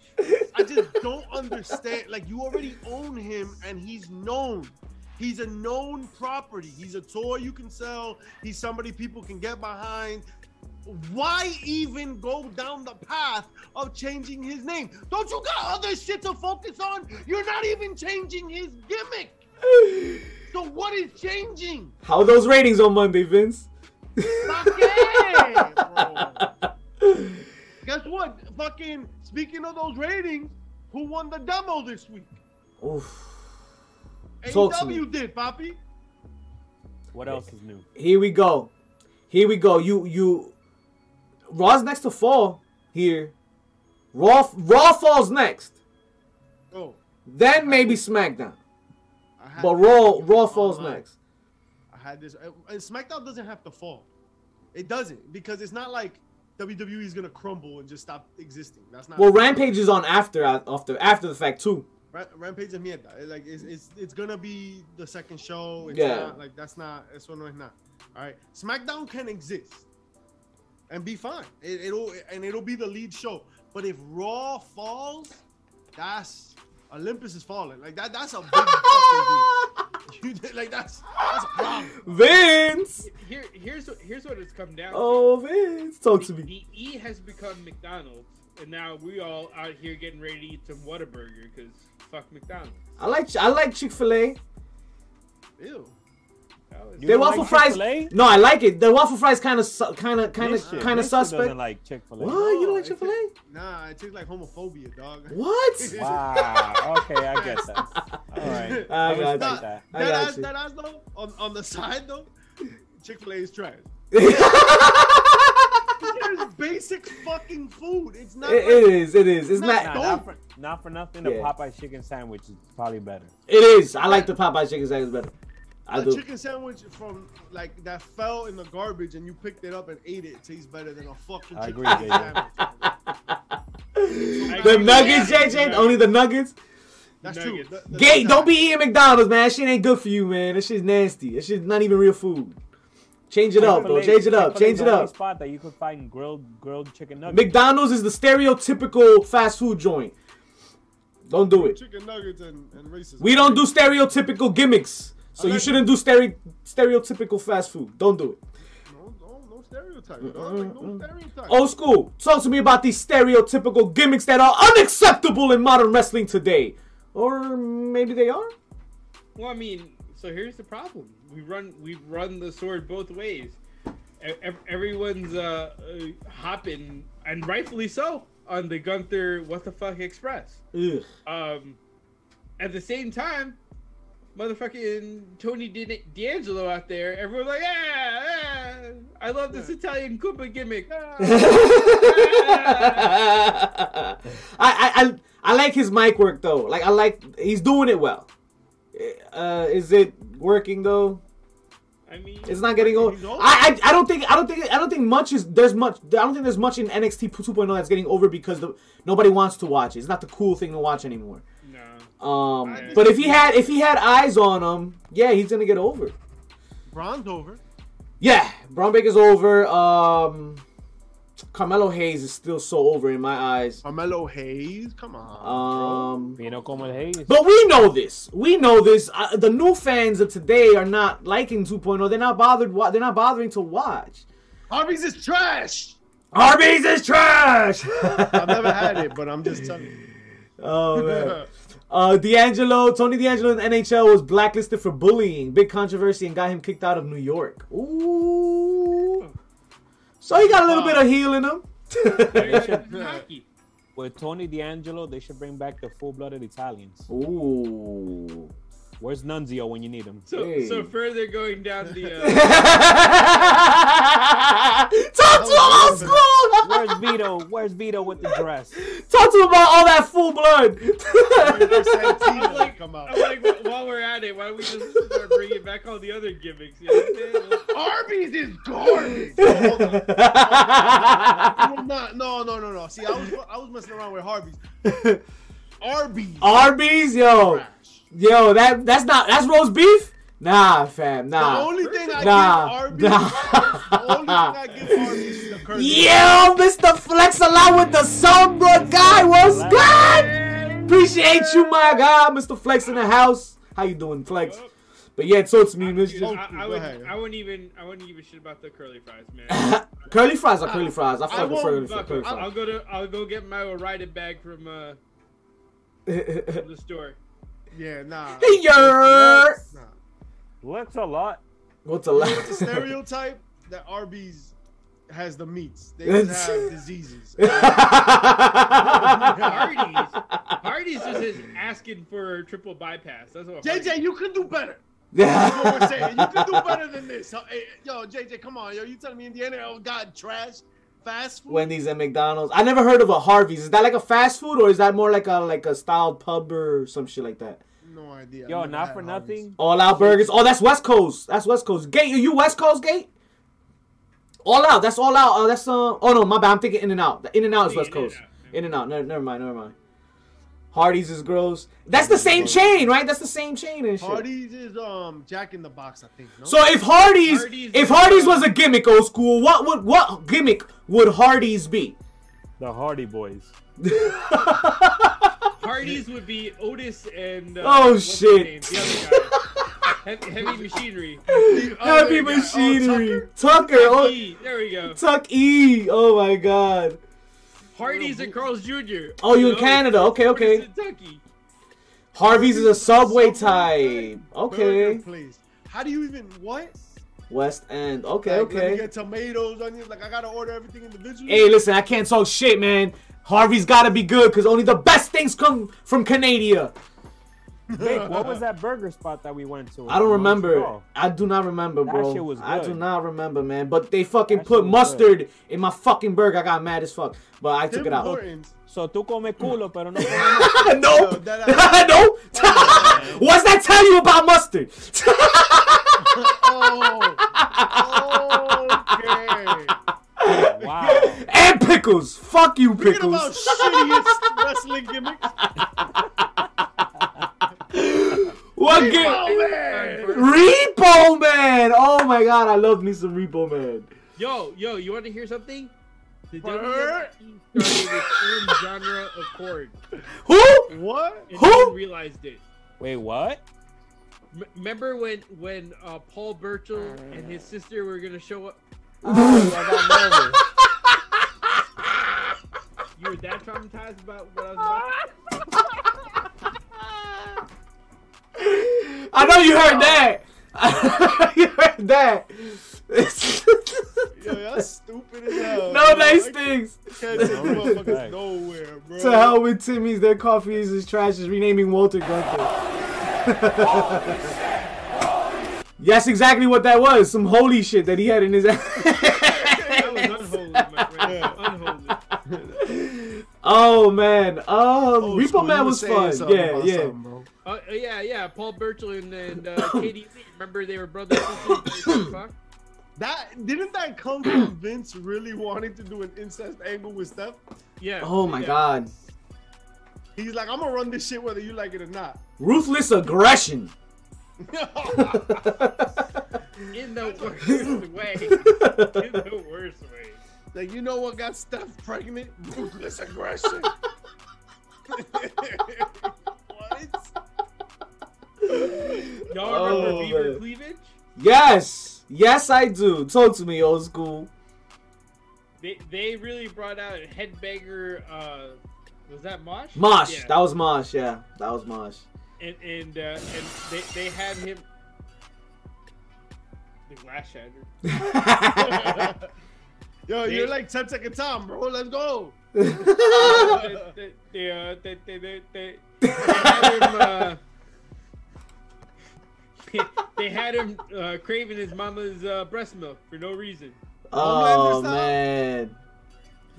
I just don't understand. Like you already own him, and he's known. He's a known property. He's a toy you can sell. He's somebody people can get behind. Why even go down the path of changing his name? Don't you got other shit to focus on? You're not even changing his gimmick. So what is changing? How are those ratings on Monday, Vince? Fuck yeah, bro. Guess what? Fucking speaking of those ratings, who won the demo this week? Oof. Talk to AEW me. did, Poppy. What else is new? Here we go. Here we go. You you Raw's next to fall here. Raw Raw falls next. Oh, Then maybe SmackDown. But this Raw Raw falls online. next. I had this, and SmackDown doesn't have to fall. It doesn't because it's not like WWE is gonna crumble and just stop existing. That's not. Well, Rampage is on after after after the fact too. Ra- Rampage es mierda. Eh, like it's, it's it's gonna be the second show. It's Yeah. Not, like that's not. Eso no es not. All right. SmackDown can exist and be fine. It, it'll and it'll be the lead show. But if Raw falls, that's Olympus is falling. Like that. That's a big fucking deal. You, like that's that's a problem. Vince. Here, here's what here's what it's come down. to. Oh, Vince, talk to me. the E has become McDonald's, and now we all out here getting ready to eat some Whataburger because fuck McDonald's. I like I like Chick Fil A. Ew. That was- You Their waffle like fries. Chick-fil-A? No, I like it. The waffle fries kind of kind of kind of kind of suspect. Doesn't like Chick-fil-A. What? You don't like it Chick Fil A? Nah, it tastes like homophobia, dog. What? Wow. Okay, I get that. All right. I I got respect that. I got ass, you. that ass though, on, on the side though, Chick Fil A is trash. It's basic fucking food. It's not. It- like- it is. It is. It's Nah, not. Don't- not, for, not for nothing. The Yeah. Popeye chicken sandwich is probably better. It is. I like the Popeye chicken sandwich better. I a do. chicken sandwich from like that fell in the garbage and you picked it up and ate it. It tastes better than a fucking I chicken agree, sandwich. The nuggets, Yeah. JJ. Only the nuggets. That's Nuggets. true. The- the- Gate. Don't be eating McDonald's, man. That shit ain't good for you, man. That shit's nasty. That shit's not even real food. Change it up, bro. Change it up. Change it up. Spot that you could find grilled grilled chicken nuggets. McDonald's is the stereotypical fast food joint. Don't do it. chicken nuggets and, and racism. We don't do stereotypical gimmicks. So you shouldn't do stere- stereotypical fast food. Don't do it. No, no, no stereotype. Like, no stereotype. Old school. Talk to me about these stereotypical gimmicks that are unacceptable in modern wrestling today. Or maybe they are. Well, I mean, so here's the problem. We run we run the sword both ways. E- Everyone's uh, uh, hopping, and rightfully so, on the Gunther What the Fuck Express. Ugh. Um, at the same time, motherfucking Tony Di- D'Angelo out there, everyone's like, yeah, yeah, I love this Italian Koopa gimmick. ah." I, I I I like his mic work though. Like I like he's doing it well. Uh, is it working though? I mean, It's not getting over. He's. I, I I don't think I don't think I don't think much is there's much. I don't think there's much in NXT 2.0 that's getting over because the, nobody wants to watch it. It's not the cool thing to watch anymore. no. Um, I- but if he had if he had eyes on him, yeah, he's gonna get over. Bron's over. Yeah, Bron Breakker's over. Um, Carmelo Hayes is still so over in my eyes. Carmelo Hayes. Come on. Um, Vino como el Hayes. but we know this. We know this. Uh, the new fans of today are not liking 2.0. They're not bothered. wa- They're not bothering to watch. bro. Harvey's is trash. Arby's is trash. I've never had it, but I'm just telling you. Oh man. Uh, D'Angelo, Tony D'Angelo in the NHL was blacklisted for bullying. Big controversy and got him kicked out of New York. Ooh. So he got a little bit of heel in him. With Tony D'Angelo, they should bring back the full-blooded Italians. Ooh. Where's Nunzio when you need him? So, Hey. so further going down the. Uh, Talk to him old school. Where's Vito? Where's Vito with the dress? Talk to him about all that full blood. Santino like- come out. I'm like, while we're at it, why don't we just start bringing back all the other gimmicks? You know what I'm saying? Arby's is garbage. Hold on. I'm not- no, no, no, no. See, I was I was messing around with Harvey's. Arby's. Arby's, yo, trash. Yo, that that's not that's roast beef. Nah, fam, The nah. only thing I Nah, give Arby's, nah. the only thing I give Arby's is the curtain. Yo, Mr. Flex along with the Sombra guy. What's good? Appreciate you, my guy, Mr. Flex in the house. How you doing, Flex? But yeah, so it's me, Dude, Mr. I, I, Go would, I wouldn't even, I wouldn't even shit about the curly fries, man. curly fries are curly fries. I I fuck with won't curly, Fuck curly it. I'll fries. go to, I'll go get my Ore-Ida bag from uh from the store. Yeah, nah. Hey, yer. Nah. Looks a lot. What's a lot? what's a stereotype? That Arby's has the meats. They just have diseases. Hardee's, Hardee's just is asking for a triple bypass. That's what. Hardee's- JJ, you can do better. That's what we're saying. You can do better than this. Yo, JJ, come on, yo. You telling me Indiana oh, got trash fast food? Wendy's and McDonald's. I never heard of a Harvey's. Is that like a fast food or is that more like a like a styled pub or some shit like that? no idea. Yo, not for Harvey's. nothing. All out burgers. Oh, that's West Coast. That's West Coast. Gate, are you West Coast Gate? All out. That's all out. Uh, that's uh. Oh no, my bad. I'm thinking In and Out. The In and Out is West Coast. In and Out. No, never mind. Never mind. Hardee's is gross. That's the same chain, right? That's the same chain and shit. Hardee's is um Jack in the Box, I think. No? So if Hardee's, Hardee's if is, Hardee's was a gimmick, old school, what would what gimmick would Hardee's be? The Hardy Boys. Hardee's would be Otis and. Uh, Oh, what's shit. name? The other guy. Heavy, heavy machinery. The Heavy guy- oh, machinery. Tucker? Tucker. Oh, E, there we go. Tuck E. Oh my god. Hardee's and Carl's Jr. Oh, you in know? Canada. Okay, okay. Otis and Tucky. Harvey's is a Subway Subway type. Okay. place. How do you even what? West End. Okay, Like, okay. get tomatoes, onions. Like I gotta order everything individually. Hey, listen, I can't talk shit, man. Harvey's gotta be good because only the best things come from Canada. Vic, what was that burger spot that we went to? I don't remember. Montreal? I do not remember, That bro. shit was I do not remember, man. But they fucking That put shit was mustard in my fucking burger. I got mad as fuck. But I took it out. Hortons. So tú come culo, pero no come no, Yo, no. Oh, What's that tell you about mustard? Oh, okay. Wow. and pickles. Fuck you, Thinking about shittiest wrestling gimmicks. What Oh, game? man. Repo Man. Oh my god, I love me some Repo Man. Yo, yo, you want to hear something? The WWE started its own genre of cord, Who? What? and Who? realized it. Wait, what? M- remember when when uh, Paul Burchill and his sister were gonna show up? Oh, I got nervous. You were that traumatized about what I was about? I know you heard that. you heard that. Yo, y'all stupid as hell. no yo. nice I things. Can't take motherfuckers nowhere, bro. To hell with Timmy's. Their coffee is as trash as renaming Walter Gunther. That's exactly what that was. Some holy shit that he had in his ass. That was unholy, my friend. Unholy. oh man. Oh, Repo Man you was fun. something Yeah, about yeah. Something. Uh, yeah, yeah. Paul Burchill and, and uh, Katie Lee. Remember they were brothers and sisters. Fuck. That didn't that come from Vince really wanting to do an incest angle with Steph? Yeah. Oh my yeah. god. He's like, I'm gonna run this shit whether you like it or not. Ruthless aggression. In the worst way. In the worst way. like, you know what got Steph pregnant? Ruthless aggression. what? Y'all remember Oh, Beaver man. Cleavage? yes. Yes, I do. Talk to me, old school. They they really brought out Headbanger. Uh, was that Mosh? Mosh. Yeah. That was Mosh. Yeah, that was Mosh. and and uh, and they, they had him. The glass shattered. Yo, They- you're like 10 second Tom, bro. Let's go. they, they, they, they, they, they, they, they had him. Uh, they had him uh, craving his mama's uh, breast milk for no reason. Oh Homelander man.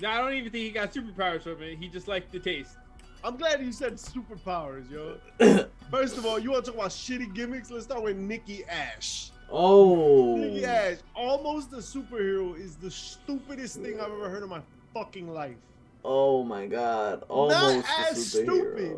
Now, I don't even think he got superpowers from it. He just liked the taste. I'm glad you said superpowers, yo. First of all, you want to talk about shitty gimmicks? Let's start with Nikki Ash. Oh. Nikki Ash, almost a superhero, is the stupidest thing I've ever heard in my fucking life. Oh my god. Almost a as superhero. stupid.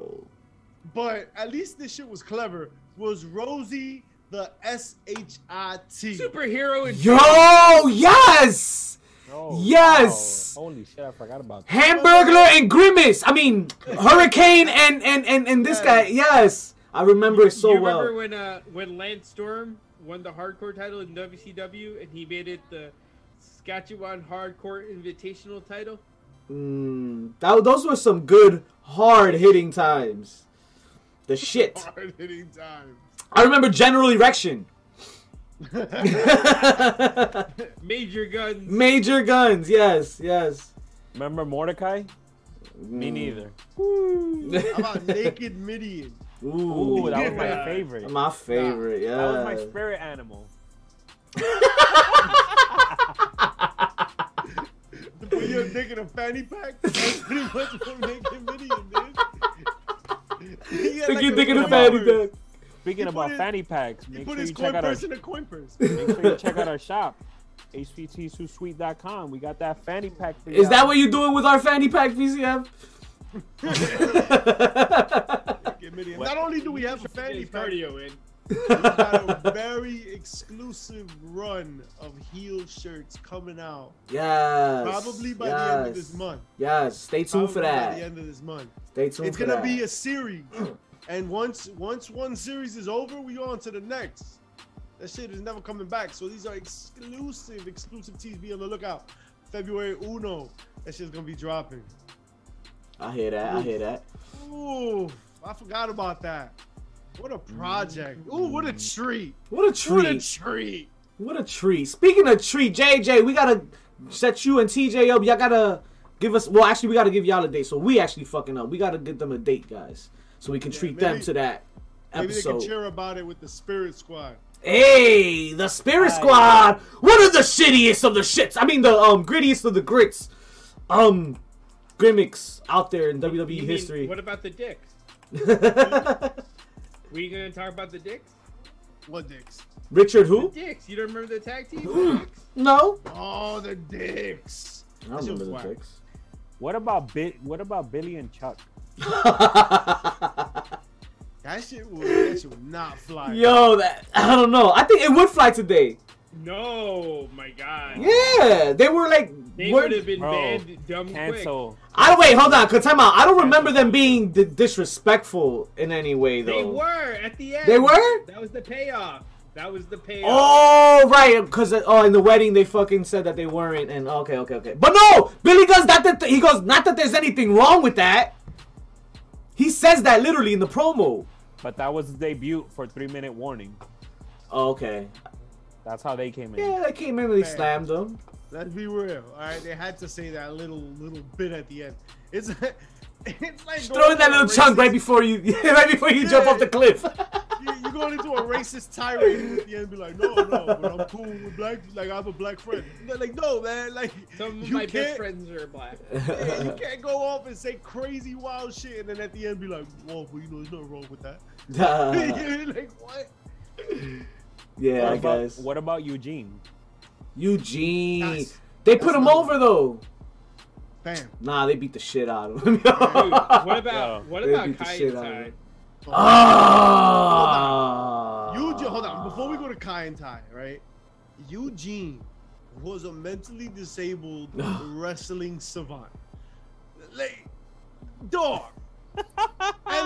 But at least this shit was clever. Was Rosie the S H I T? Superhero and Yo, yes! Oh, Yes! wow. Holy shit, I forgot about that. Hamburglar and Grimace. I mean, Hurricane and and and, and this guy. Yes. I remember it so well. you remember well. when uh, when Lance Storm won the hardcore title in WCW and he made it the Saskatchewan Hardcore Invitational title? Mm, that, those were some good, hard hitting times. The shit. Hard hitting time. I remember General Erection. Major Guns. Major guns. Yes, yes. Remember Mordecai? Me Mm. neither. How about Naked Mideon? Ooh, Ooh, that was my favorite. my favorite. Yeah. That was my spirit animal. To put your dick in a fanny pack? That's pretty much what Naked Mideon did. He had Stick like your a dick in a coin fanny purse. pack. Speaking about put fanny packs, make sure you check out our purse in a coin make sure you check out our shop. HPT2sweet.com. We got that fanny pack for you. Is that what you're doing with our fanny pack, PCF? Not only do we have a fanny pack, cardio in. We've got a very exclusive run of heel shirts coming out. yes. Probably by the end of this month. Yes. Stay tuned for that. By the end of this month. Stay tuned It's gonna that. be a series. And once once one series is over, we on to the next. That shit is never coming back. So these are exclusive, exclusive tees. Be on the lookout. February Uno. That shit's gonna be dropping. I hear that. I hear that. Ooh, I forgot about that. What a project. Ooh, what a treat. What a treat. What a treat. treat. What a treat. Speaking of treat, JJ, we gotta set you and TJ up. Y'all gotta give us. Well, actually, we gotta give y'all a date. So we actually fucking up. We gotta give them a date, guys, so we can treat them to that episode. Maybe they can cheer about it with the Spirit Squad. Hey, the Spirit Squad. One of the shittiest of the shits. I mean, the um grittiest of the grits. Um, gimmicks out there in WWE You mean, history. What about the dicks? Were you gonna talk about the dicks? What dicks? Richard The who? dicks. You don't remember the tag team? The dicks? No. Oh, the dicks. I don't That remember was the whack. dicks. What about Bi- What about Billy and Chuck? That shit would, that shit would not fly. Yo, that I don't know. I think it would fly today. No, my God. Yeah, they were like. They were- would have been Bro, banned dumb quick. Cancel. I wait, hold on, cause time out. I don't remember them being d- disrespectful in any way though. They were at the end. They were? That was the payoff. That was the payoff. Oh right, because uh, oh in the wedding they fucking said that they weren't, and okay, okay, okay. But no, Billy goes not that he goes not that there's anything wrong with that. He says that literally in the promo. But that was his debut for three minute warning. Oh, okay. That's how they came in. Yeah, they came in and they Man. slammed them. Let's be real. All right, they had to say that little little bit at the end. It's it's like Throw in that little into a chunk right before you right before you jump off the cliff. You, you going into a racist tirade at the end be like, no, no, but I'm cool with black. Like I have a black friend. They're like, no, man. Like Some of you my best can't- friends are black. Yeah, you can't go off and say crazy wild shit and then at the end be like, whoa, but you know, there's nothing wrong with that. Uh, like what? Yeah, what, I about, guess. what about Eugene? Eugene. That's- They put him not- over though. Bam. Nah, they beat the shit out of him. Dude, what about Yeah, what they about beat Kai shit out of Tai? him. Ah. Eugene, hold on. Before we go to Kai En Tai, right? Eugene was a mentally disabled wrestling savant. Like, dog. and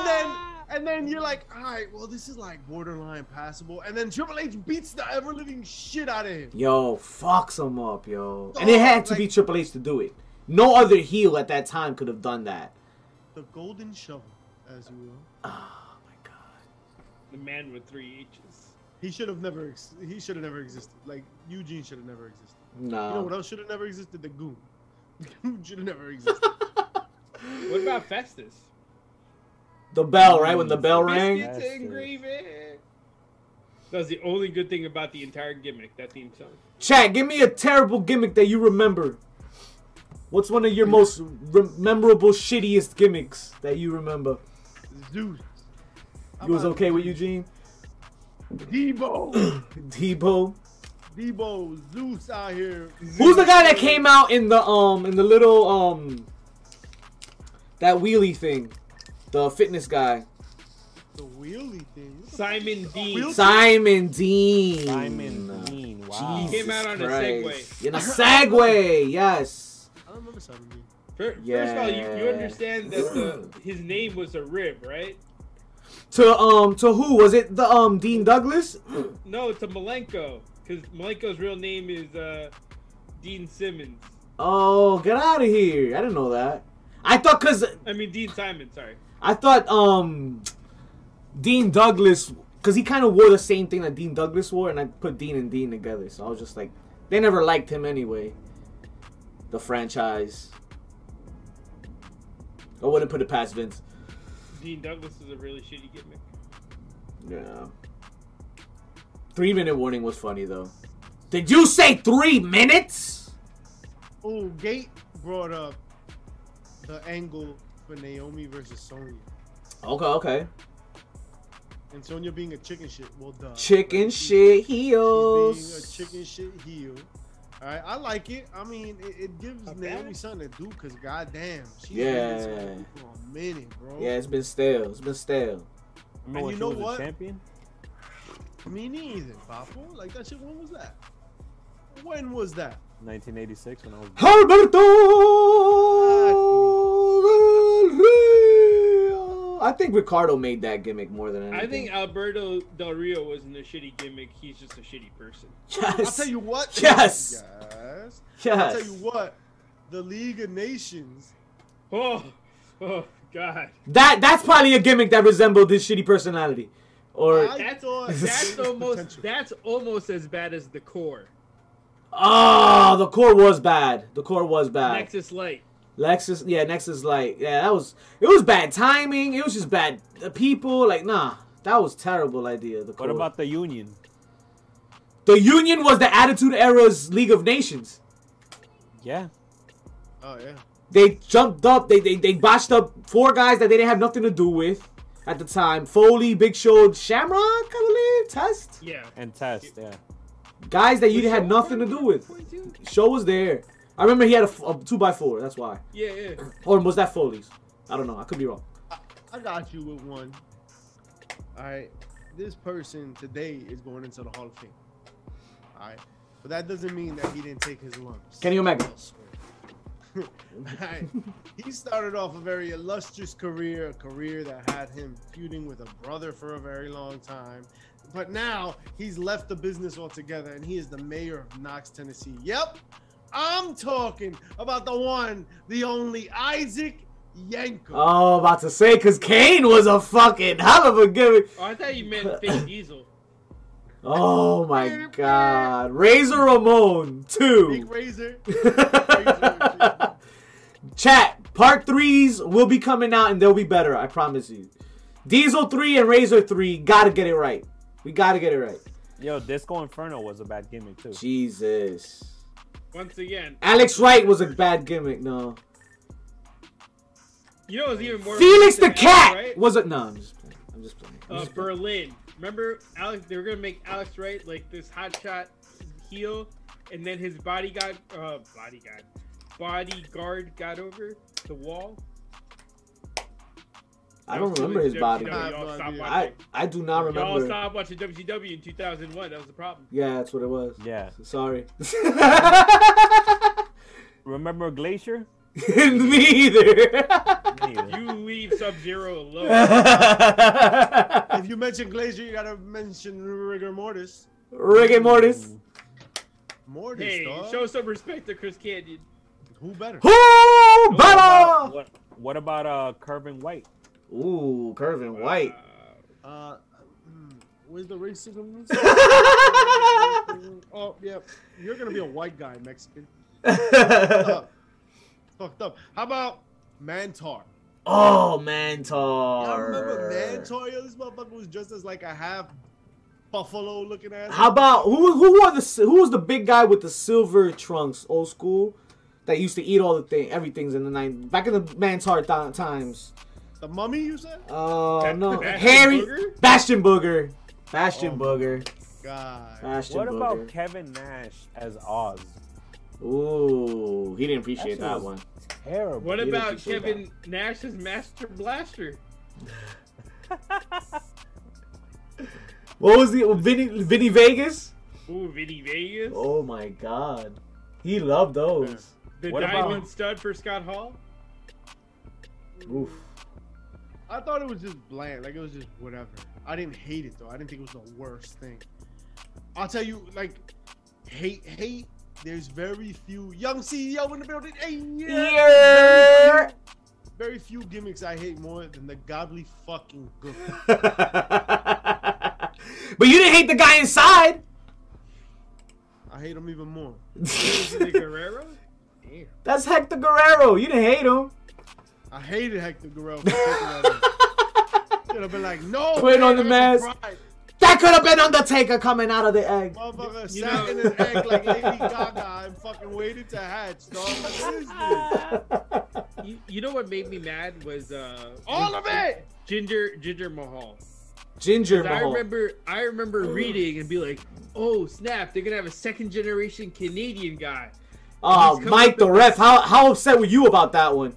then and then you're like, all right, well, this is like borderline passable. And then Triple H beats the ever living shit out of him. Yo, fucks him up, yo. And it oh, had to be like- Triple H to do it. No other heel at that time could have done that. The golden shovel, as you will. Oh my god. The man with three H's. He should have never. Ex- he should have never existed. Like Eugene should have never existed. No. You know what else should have never existed? The Goon. The Goon should have never existed. What about Festus? The bell, right? When the bell rang? Biscuits and gravy. That was the only good thing about the entire gimmick. That theme song. Chat, give me a terrible gimmick that you remember. What's one of your most memorable, shittiest gimmicks that you remember? Dude. You was okay with Eugene? Debo. Debo. Debo. Zeus out here. Who's the guy that came out in the um in the little um that wheelie thing? The fitness guy. The wheelie thing. Simon Dean. wheel- Simon Dean. Simon Dean. Wow. Jesus He came out on a Christ. In a Segway, yes. I don't remember Simon Dean. Fir- First of all, you, you understand that the, his name was a rib, right? To um to who was it? The um Dean Douglas? No, to Malenko, because Malenko's real name is uh, Dean Simmons. Oh, get out of here! I didn't know that. I thought cause I mean Dean Simon. Sorry. I thought um Dean Douglas because he kind of wore the same thing that Dean Douglas wore, and I put Dean and Dean together. So I was just like, they never liked him anyway. The franchise. I wouldn't put it past Vince. Dean Douglas is a really shitty gimmick. Yeah. Three minute warning was funny though. Did you say three minutes? Oh, Gate brought up the angle for Naomi versus Sonya. Okay, okay. And Sonya being a chicken shit. Well, done. Chicken Like, she- shit She's being a heels. chicken shit heel. All right, I like it. I mean, it, it gives Not Naomi something to do because goddamn, she's Yeah. been something for a minute, bro. Yeah, it's been stale. It's been stale. Remember And you know was what? a champion? Me neither, Papo. Like that shit. When was that? When was that? 1986 when I was. Alberto Del Rio. I think Ricardo made that gimmick more than anything. I think Alberto Del Rio wasn't a shitty gimmick. He's just a shitty person. yes. I'll tell you what. Yes. Yes. Yes. I'll tell you what. The League of Nations. Oh, oh God. That that's probably a gimmick that resembled his shitty personality. Or I That's thought that's almost potential. that's almost as bad as the Corre. oh, the Corre was bad. The Corre was bad. Nexus Light. Lexus, yeah, Nexus like, yeah, that was it was bad timing. It was just bad people. Like, nah, that was terrible idea. The What about the Union? the Union? Was the Attitude Era's League of Nations? Yeah. Oh yeah. They jumped up. They they they botched up four guys that they didn't have nothing to do with at the time. Foley, Big Show, Shamrock, I believe, Test Yeah. And Test, yeah. guys that you had nothing to do with. Show was there. I remember he had a two by four. That's why. Yeah, yeah. Or was that Foley's? I don't know. I could be wrong. I got you with one. All right. This person today is going into the Hall of Fame. All right. but that doesn't mean that he didn't take his lumps. Kenny Omega. Alright. he started off a very illustrious career, a career that had him feuding with a brother for a very long time. But now he's left the business altogether and he is the mayor of Knox, Tennessee. Yep, I'm talking about the one, the only Isaac Yankem. Oh, about to say, because Kane was a fucking hell of a gimmick. Oh, I thought you meant Vin Diesel. Oh my god. Razor Ramon 2. Big Razor. Chat, part threes will be coming out and they'll be better, I promise you. Diesel 3 and Razor 3, gotta get it right. We gotta get it right. Yo, Disco Inferno was a bad gimmick too. Jesus. Once again, Alex Wright was a bad gimmick, no. you know, it was even more. Felix the Cat Alex Wright? was a no. I'm just playing. I'm just playing. I'm Uh, just playing. Berlin. Remember, Alex? They were gonna make Alex Wright like this hotshot heel, and then his bodyguard, uh, bodyguard, bodyguard got over the wall. I don't remember his WCW. body. I have Y'all no stop idea. I. I do not remember. Y'all remember. stopped watching WCW in 2001. That was the problem. Yeah, that's what it was. Yeah. Sorry. Remember Glacier? Me either. Neither. You leave Sub Zero alone. if you mention Glacier, you gotta mention rigor mortis. Rigor and Mortis. Mortis, hey, dog. show some respect to Chris Kanyon. Who better? Who What about, better? what, what about uh Kerwin White? Ooh, Kerwin White. Uh, mm, where's the racism? oh, yeah. You're gonna be a white guy, Mexican. Uh, fucked up. How about Mantaur? oh, Mantaur. Y'all remember Mantaur? Yo, this motherfucker was just as like a half buffalo looking ass. How about who? Who wore the? Who was the big guy with the silver trunks, old school, that used to eat all the thing, everything's in the night back in the Mantaur th- times. The mummy? You said? Oh Ba- no, Bastian Harry Booger? Bastian Booger, Bastian Oh. Booger, God. Bastian What about Kevin Nash as Oz? Ooh, he didn't appreciate That that one. was Terrible. What You didn't about appreciate Kevin Nash's Master Blaster? What was the Vinny Vinny Vegas? Ooh, Vinny Vegas. Oh my God, he loved those. the what about- Diamond Stud for Scott Hall. Oof. I thought it was just bland. Like it was just whatever. I didn't hate it though. I didn't think it was the worst thing. I'll tell you, like, hate, hate. There's very few young CEO in the building. Hey, yeah. Yeah. Very few gimmicks I hate more than the godly fucking good. but you didn't hate the guy inside. I hate him even more. Guerrero. Damn. That's Hector Guerrero. You didn't hate him. I hated Hector Guerrero. For taking. Should have been like, no. Putting man, on the mask. That could have been Undertaker coming out of the egg. Motherfucker You sat know- in an egg like Lady Gaga and fucking waited to hatch, dog. What is this? You, you know what made me mad was uh All of it! Jinder Jinder Mahal. Jinder 'Cause I remember I remember reading and be like, oh snap, they're gonna have a second generation Canadian guy. Oh, Mike the ref. How how upset were you about that one?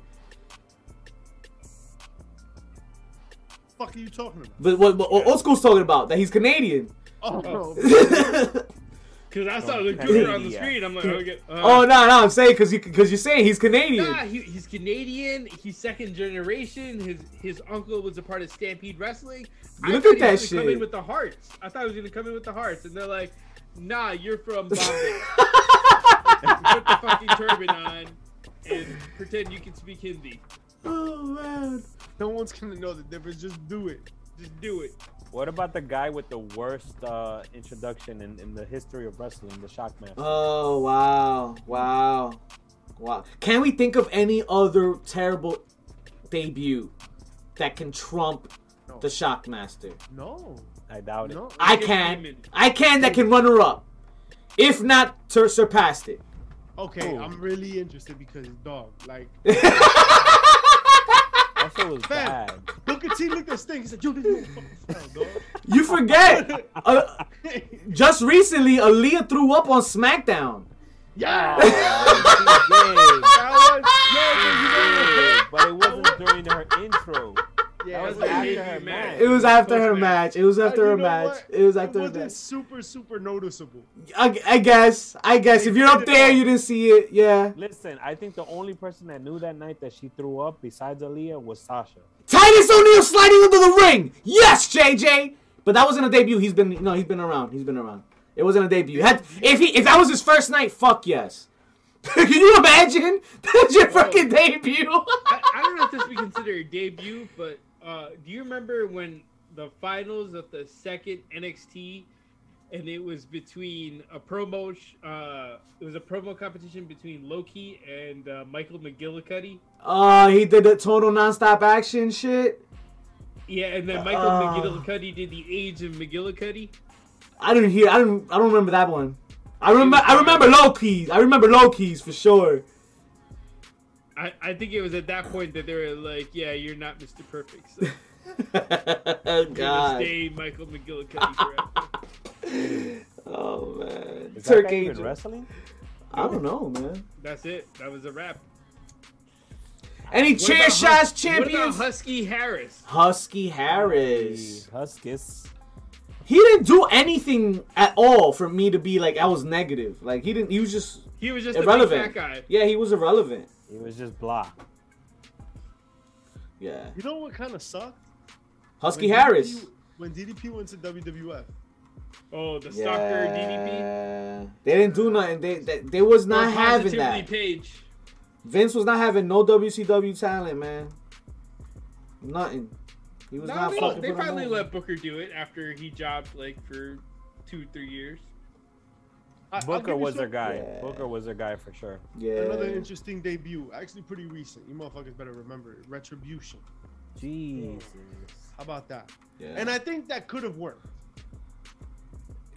Fuck are you talking about? But what, what old school's talking about that he's Canadian. Oh, oh Because I saw the From Cougar on the Canada. screen. I'm like, okay. Uh, no no I'm saying because you because you're saying he's Canadian. Nah, he, he's Canadian. He's second generation. His his uncle was a part of Stampede Wrestling. I Look thought at he that was gonna Come shit. in with the Hearts. I thought he was gonna come in with the Hearts, and they're like, Nah, you're from Bombay. Put the fucking turban on and pretend you can speak Hindi. Oh man. no one's gonna know the difference. Just do it. Just do it. What about the guy with the worst uh, introduction in, in the history of wrestling, the Shockmaster? Oh wow wow wow. Can we think of any other terrible debut that can trump No. the Shockmaster? No. I doubt it. No. I can. I can that can run her up. If not, to surpass it. Okay, Ooh. I'm really interested because dog, like That shit was Fam. bad. Booker T looked at Sting. He said, "Yo, this motherfucker's foul, dog." You forget. uh, just recently, Aliyah threw up on SmackDown. yeah. She did. That was- yo, but you know what? But it wasn't during her intro. Yeah, was it was after debut her match. It was after her Post-match. It was after Uh, her match. It was after it her wasn't match. super super noticeable. I, I guess. I guess if you're up there, you didn't see it. Yeah. Listen, I think the only person that knew that night that she threw up besides Aliyah was Sasha. Titus O'Neil sliding into the ring. Yes, JJ. But that wasn't a debut. He's been no. He's been around. He's been around. It wasn't a debut. Had, if he if that was his first night, fuck yes. Can you imagine? That's your fucking debut. I, I don't know if this would be considered a debut, but uh, do you remember when the finals of the second NXT, and it was between a promo, sh- uh, it was a promo competition between Low Ki and uh, Michael McGillicutty. Uh, he did the total nonstop action shit. Yeah, and then Michael Uh. McGillicutty did the Age of McGillicutty. I didn't hear. I don't. I don't remember that one. I remember. I remember low keys. I remember low keys for sure. I, I think it was at that point that they were like, "Yeah, you're not Mr. Perfect, so you're gonna God. stay Michael McGillicutty. Oh man. Is Turk that guy even Angel. wrestling? I don't know, man. That's it. That was a wrap. Any What chair about shots Hus- What champions? about Husky Harris? Husky Harris. Huskis. He didn't do anything at all for me to be like I was negative. Like he didn't. He was just He was just a big irrelevant. fat guy. Yeah, he was irrelevant. He was just blah. Yeah. You know what kind of sucked? Husky When Harris. DDP when DDP went to WWF. Oh, the stalker DDP. They didn't do nothing. They they, they was not Or having Positively that. Page. Vince was not having no WCW talent, man. Nothing. He was No, not they, fucking. they putting finally let Booker do it after he jobbed like for two, three years. I- Booker was some- their guy. Yeah. Booker was their guy for sure. Yeah. Another interesting debut, actually pretty recent. You motherfuckers better remember it. Retribution. Jesus. How about that? yeah. And I think that could have worked.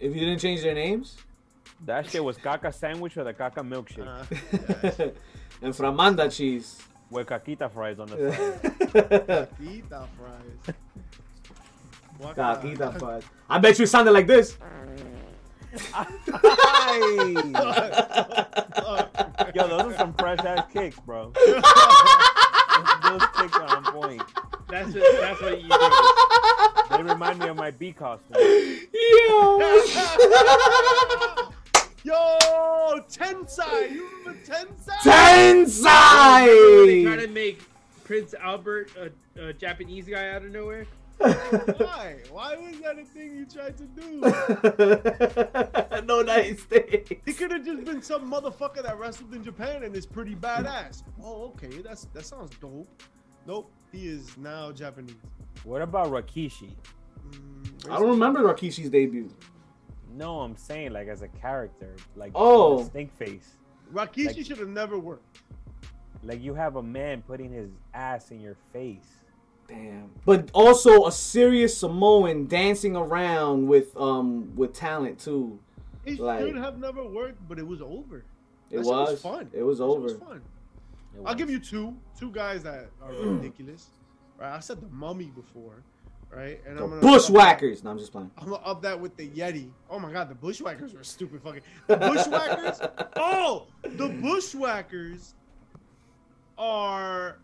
if you didn't change their names. That shit was caca sandwich or the caca milkshake Uh, and Framanda cheese. with caquita fries on the side. Caquita fries. What Caquita fries. I bet you sounded like this. Yo, those are some fresh ass kicks, bro. those kicks are on point. That's what, that's what you do. They remind me of my B costume. Yo! Yo, Tensai. You remember Tensai? Tensai! They try Tensai! to make Prince Albert a, a Japanese guy out of nowhere. Why? Why was that a thing you tried to do? no nice things. He could have just been some motherfucker that wrestled in Japan and is pretty badass. Oh, okay, that's that sounds dope. Nope, he is now Japanese. What about Rikishi? Mm, I don't remember Rikishi's debut. No, I'm saying like as a character, like Oh. stink face. Rikishi Like- should have never worked. Like you have a man putting his ass in your face. Damn. But also a serious Samoan dancing around with um with talent too. It Like- should have never worked, but it was over. It That shit was. fun. It was That shit over. was fun. I'll give you two, two guys that are mm. ridiculous. Right, I said the Mummy before, right? And The I'm gonna Bushwhackers. No, I'm just playing. I'm gonna up that with the Yeti. Oh my god, the Bushwhackers were stupid fucking. The Bushwhackers. oh, the Bushwhackers are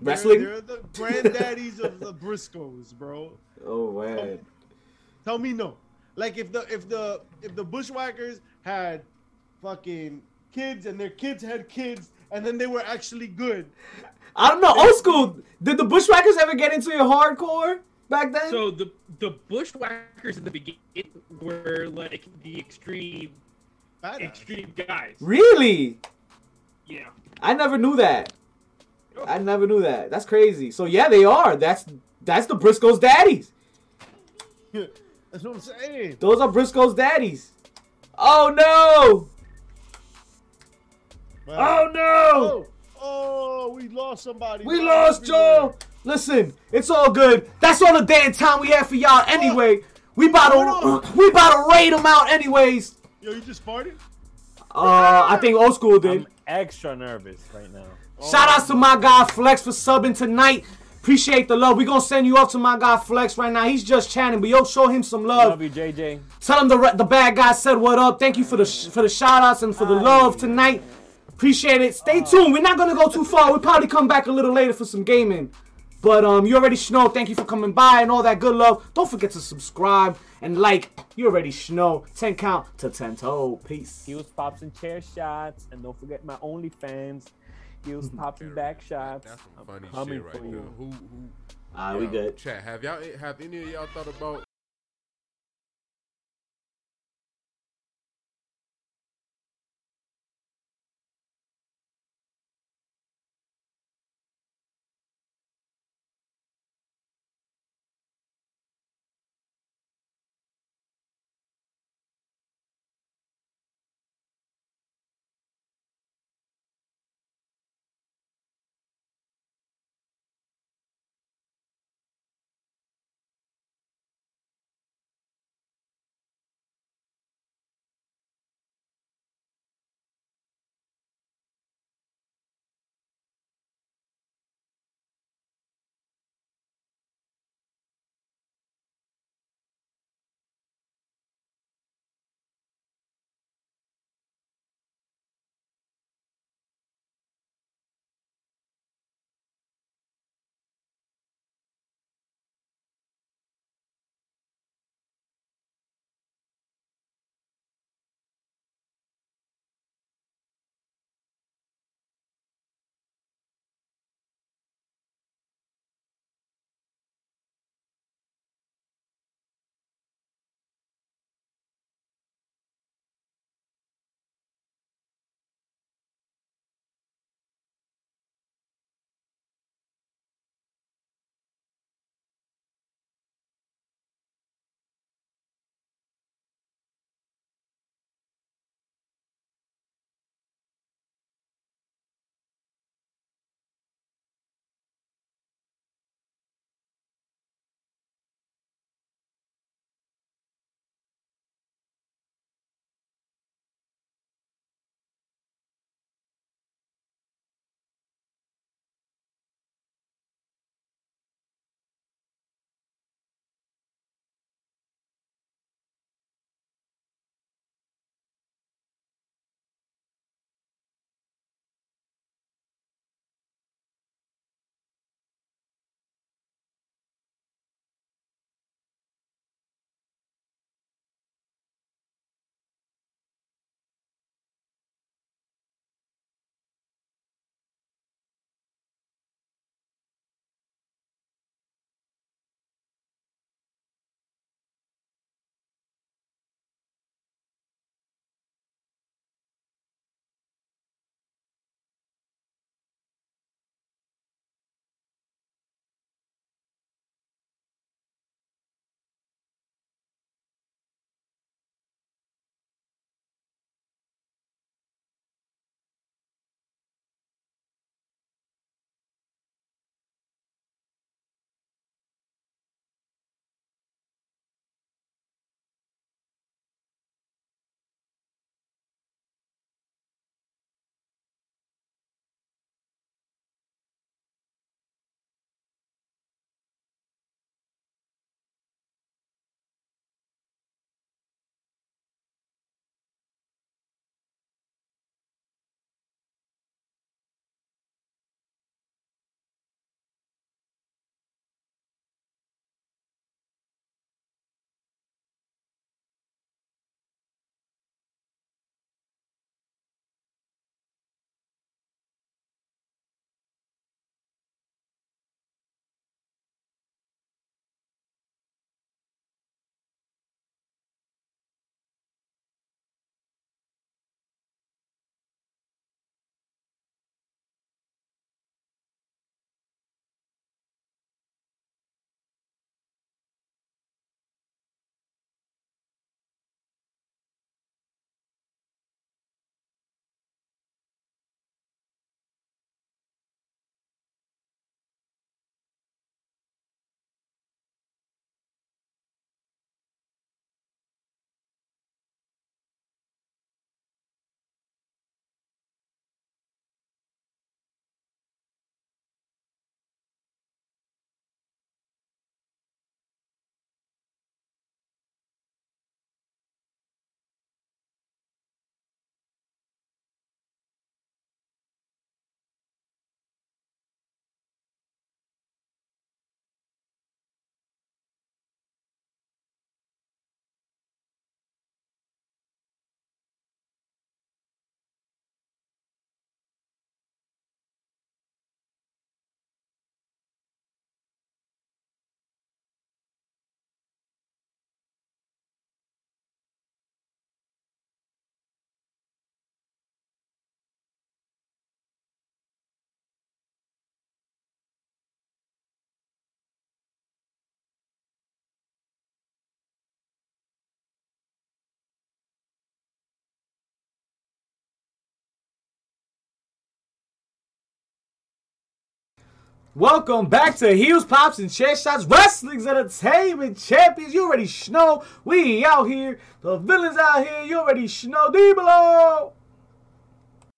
they're- Wrestling? They're, the granddaddies of the Briscoes, bro. Oh man. Tell me no. Like if the if the if the Bushwhackers had fucking kids and their kids had kids and then they were actually good. I don't know. Old school. Did the Bushwhackers ever get into your hardcore back then? So the the bushwhackers in the beginning were like the extreme Badass. extreme guys. really? Yeah. I never knew that. I never knew that. That's crazy. So yeah, they are. That's that's the Briscoe's daddies. That's what I'm saying. Those are Briscoe's daddies. Oh no! Oh no! Oh, oh, we lost somebody. We Wow, lost everywhere. Joe. Listen, it's all good. That's all the damn time we have for y'all anyway. We about Hold to we about to raid them out anyways. Yo, you just farted? Uh, I think old school did. I'm extra nervous right now. Shout outs to my guy Flex for subbing tonight. Appreciate the love. We gonna send you off to my guy Flex right now. He's just chatting, but yo, show him some love. Love you, JJ. Tell him the the bad guy said what up. Thank you for the sh- for the shout outs and for the love tonight. Appreciate it. Stay tuned. We're not gonna go too far. We'll probably come back a little later for some gaming. But um, you already know. Thank you for coming by and all that good love. Don't forget to subscribe and like. You already know. Ten count to ten toe. Peace. Heels, pops, and chair shots. And don't forget my OnlyFans. Heels, pops, and back shots. That's some I'm funny coming shit right for there. you. Who who? Ah, we good. Chat. Have y'all have any of y'all thought about Welcome back to Heels, Pops, and Chair Shots Wrestling's Entertainment Champions. You already know we out here. The villains out here. You already know. D below.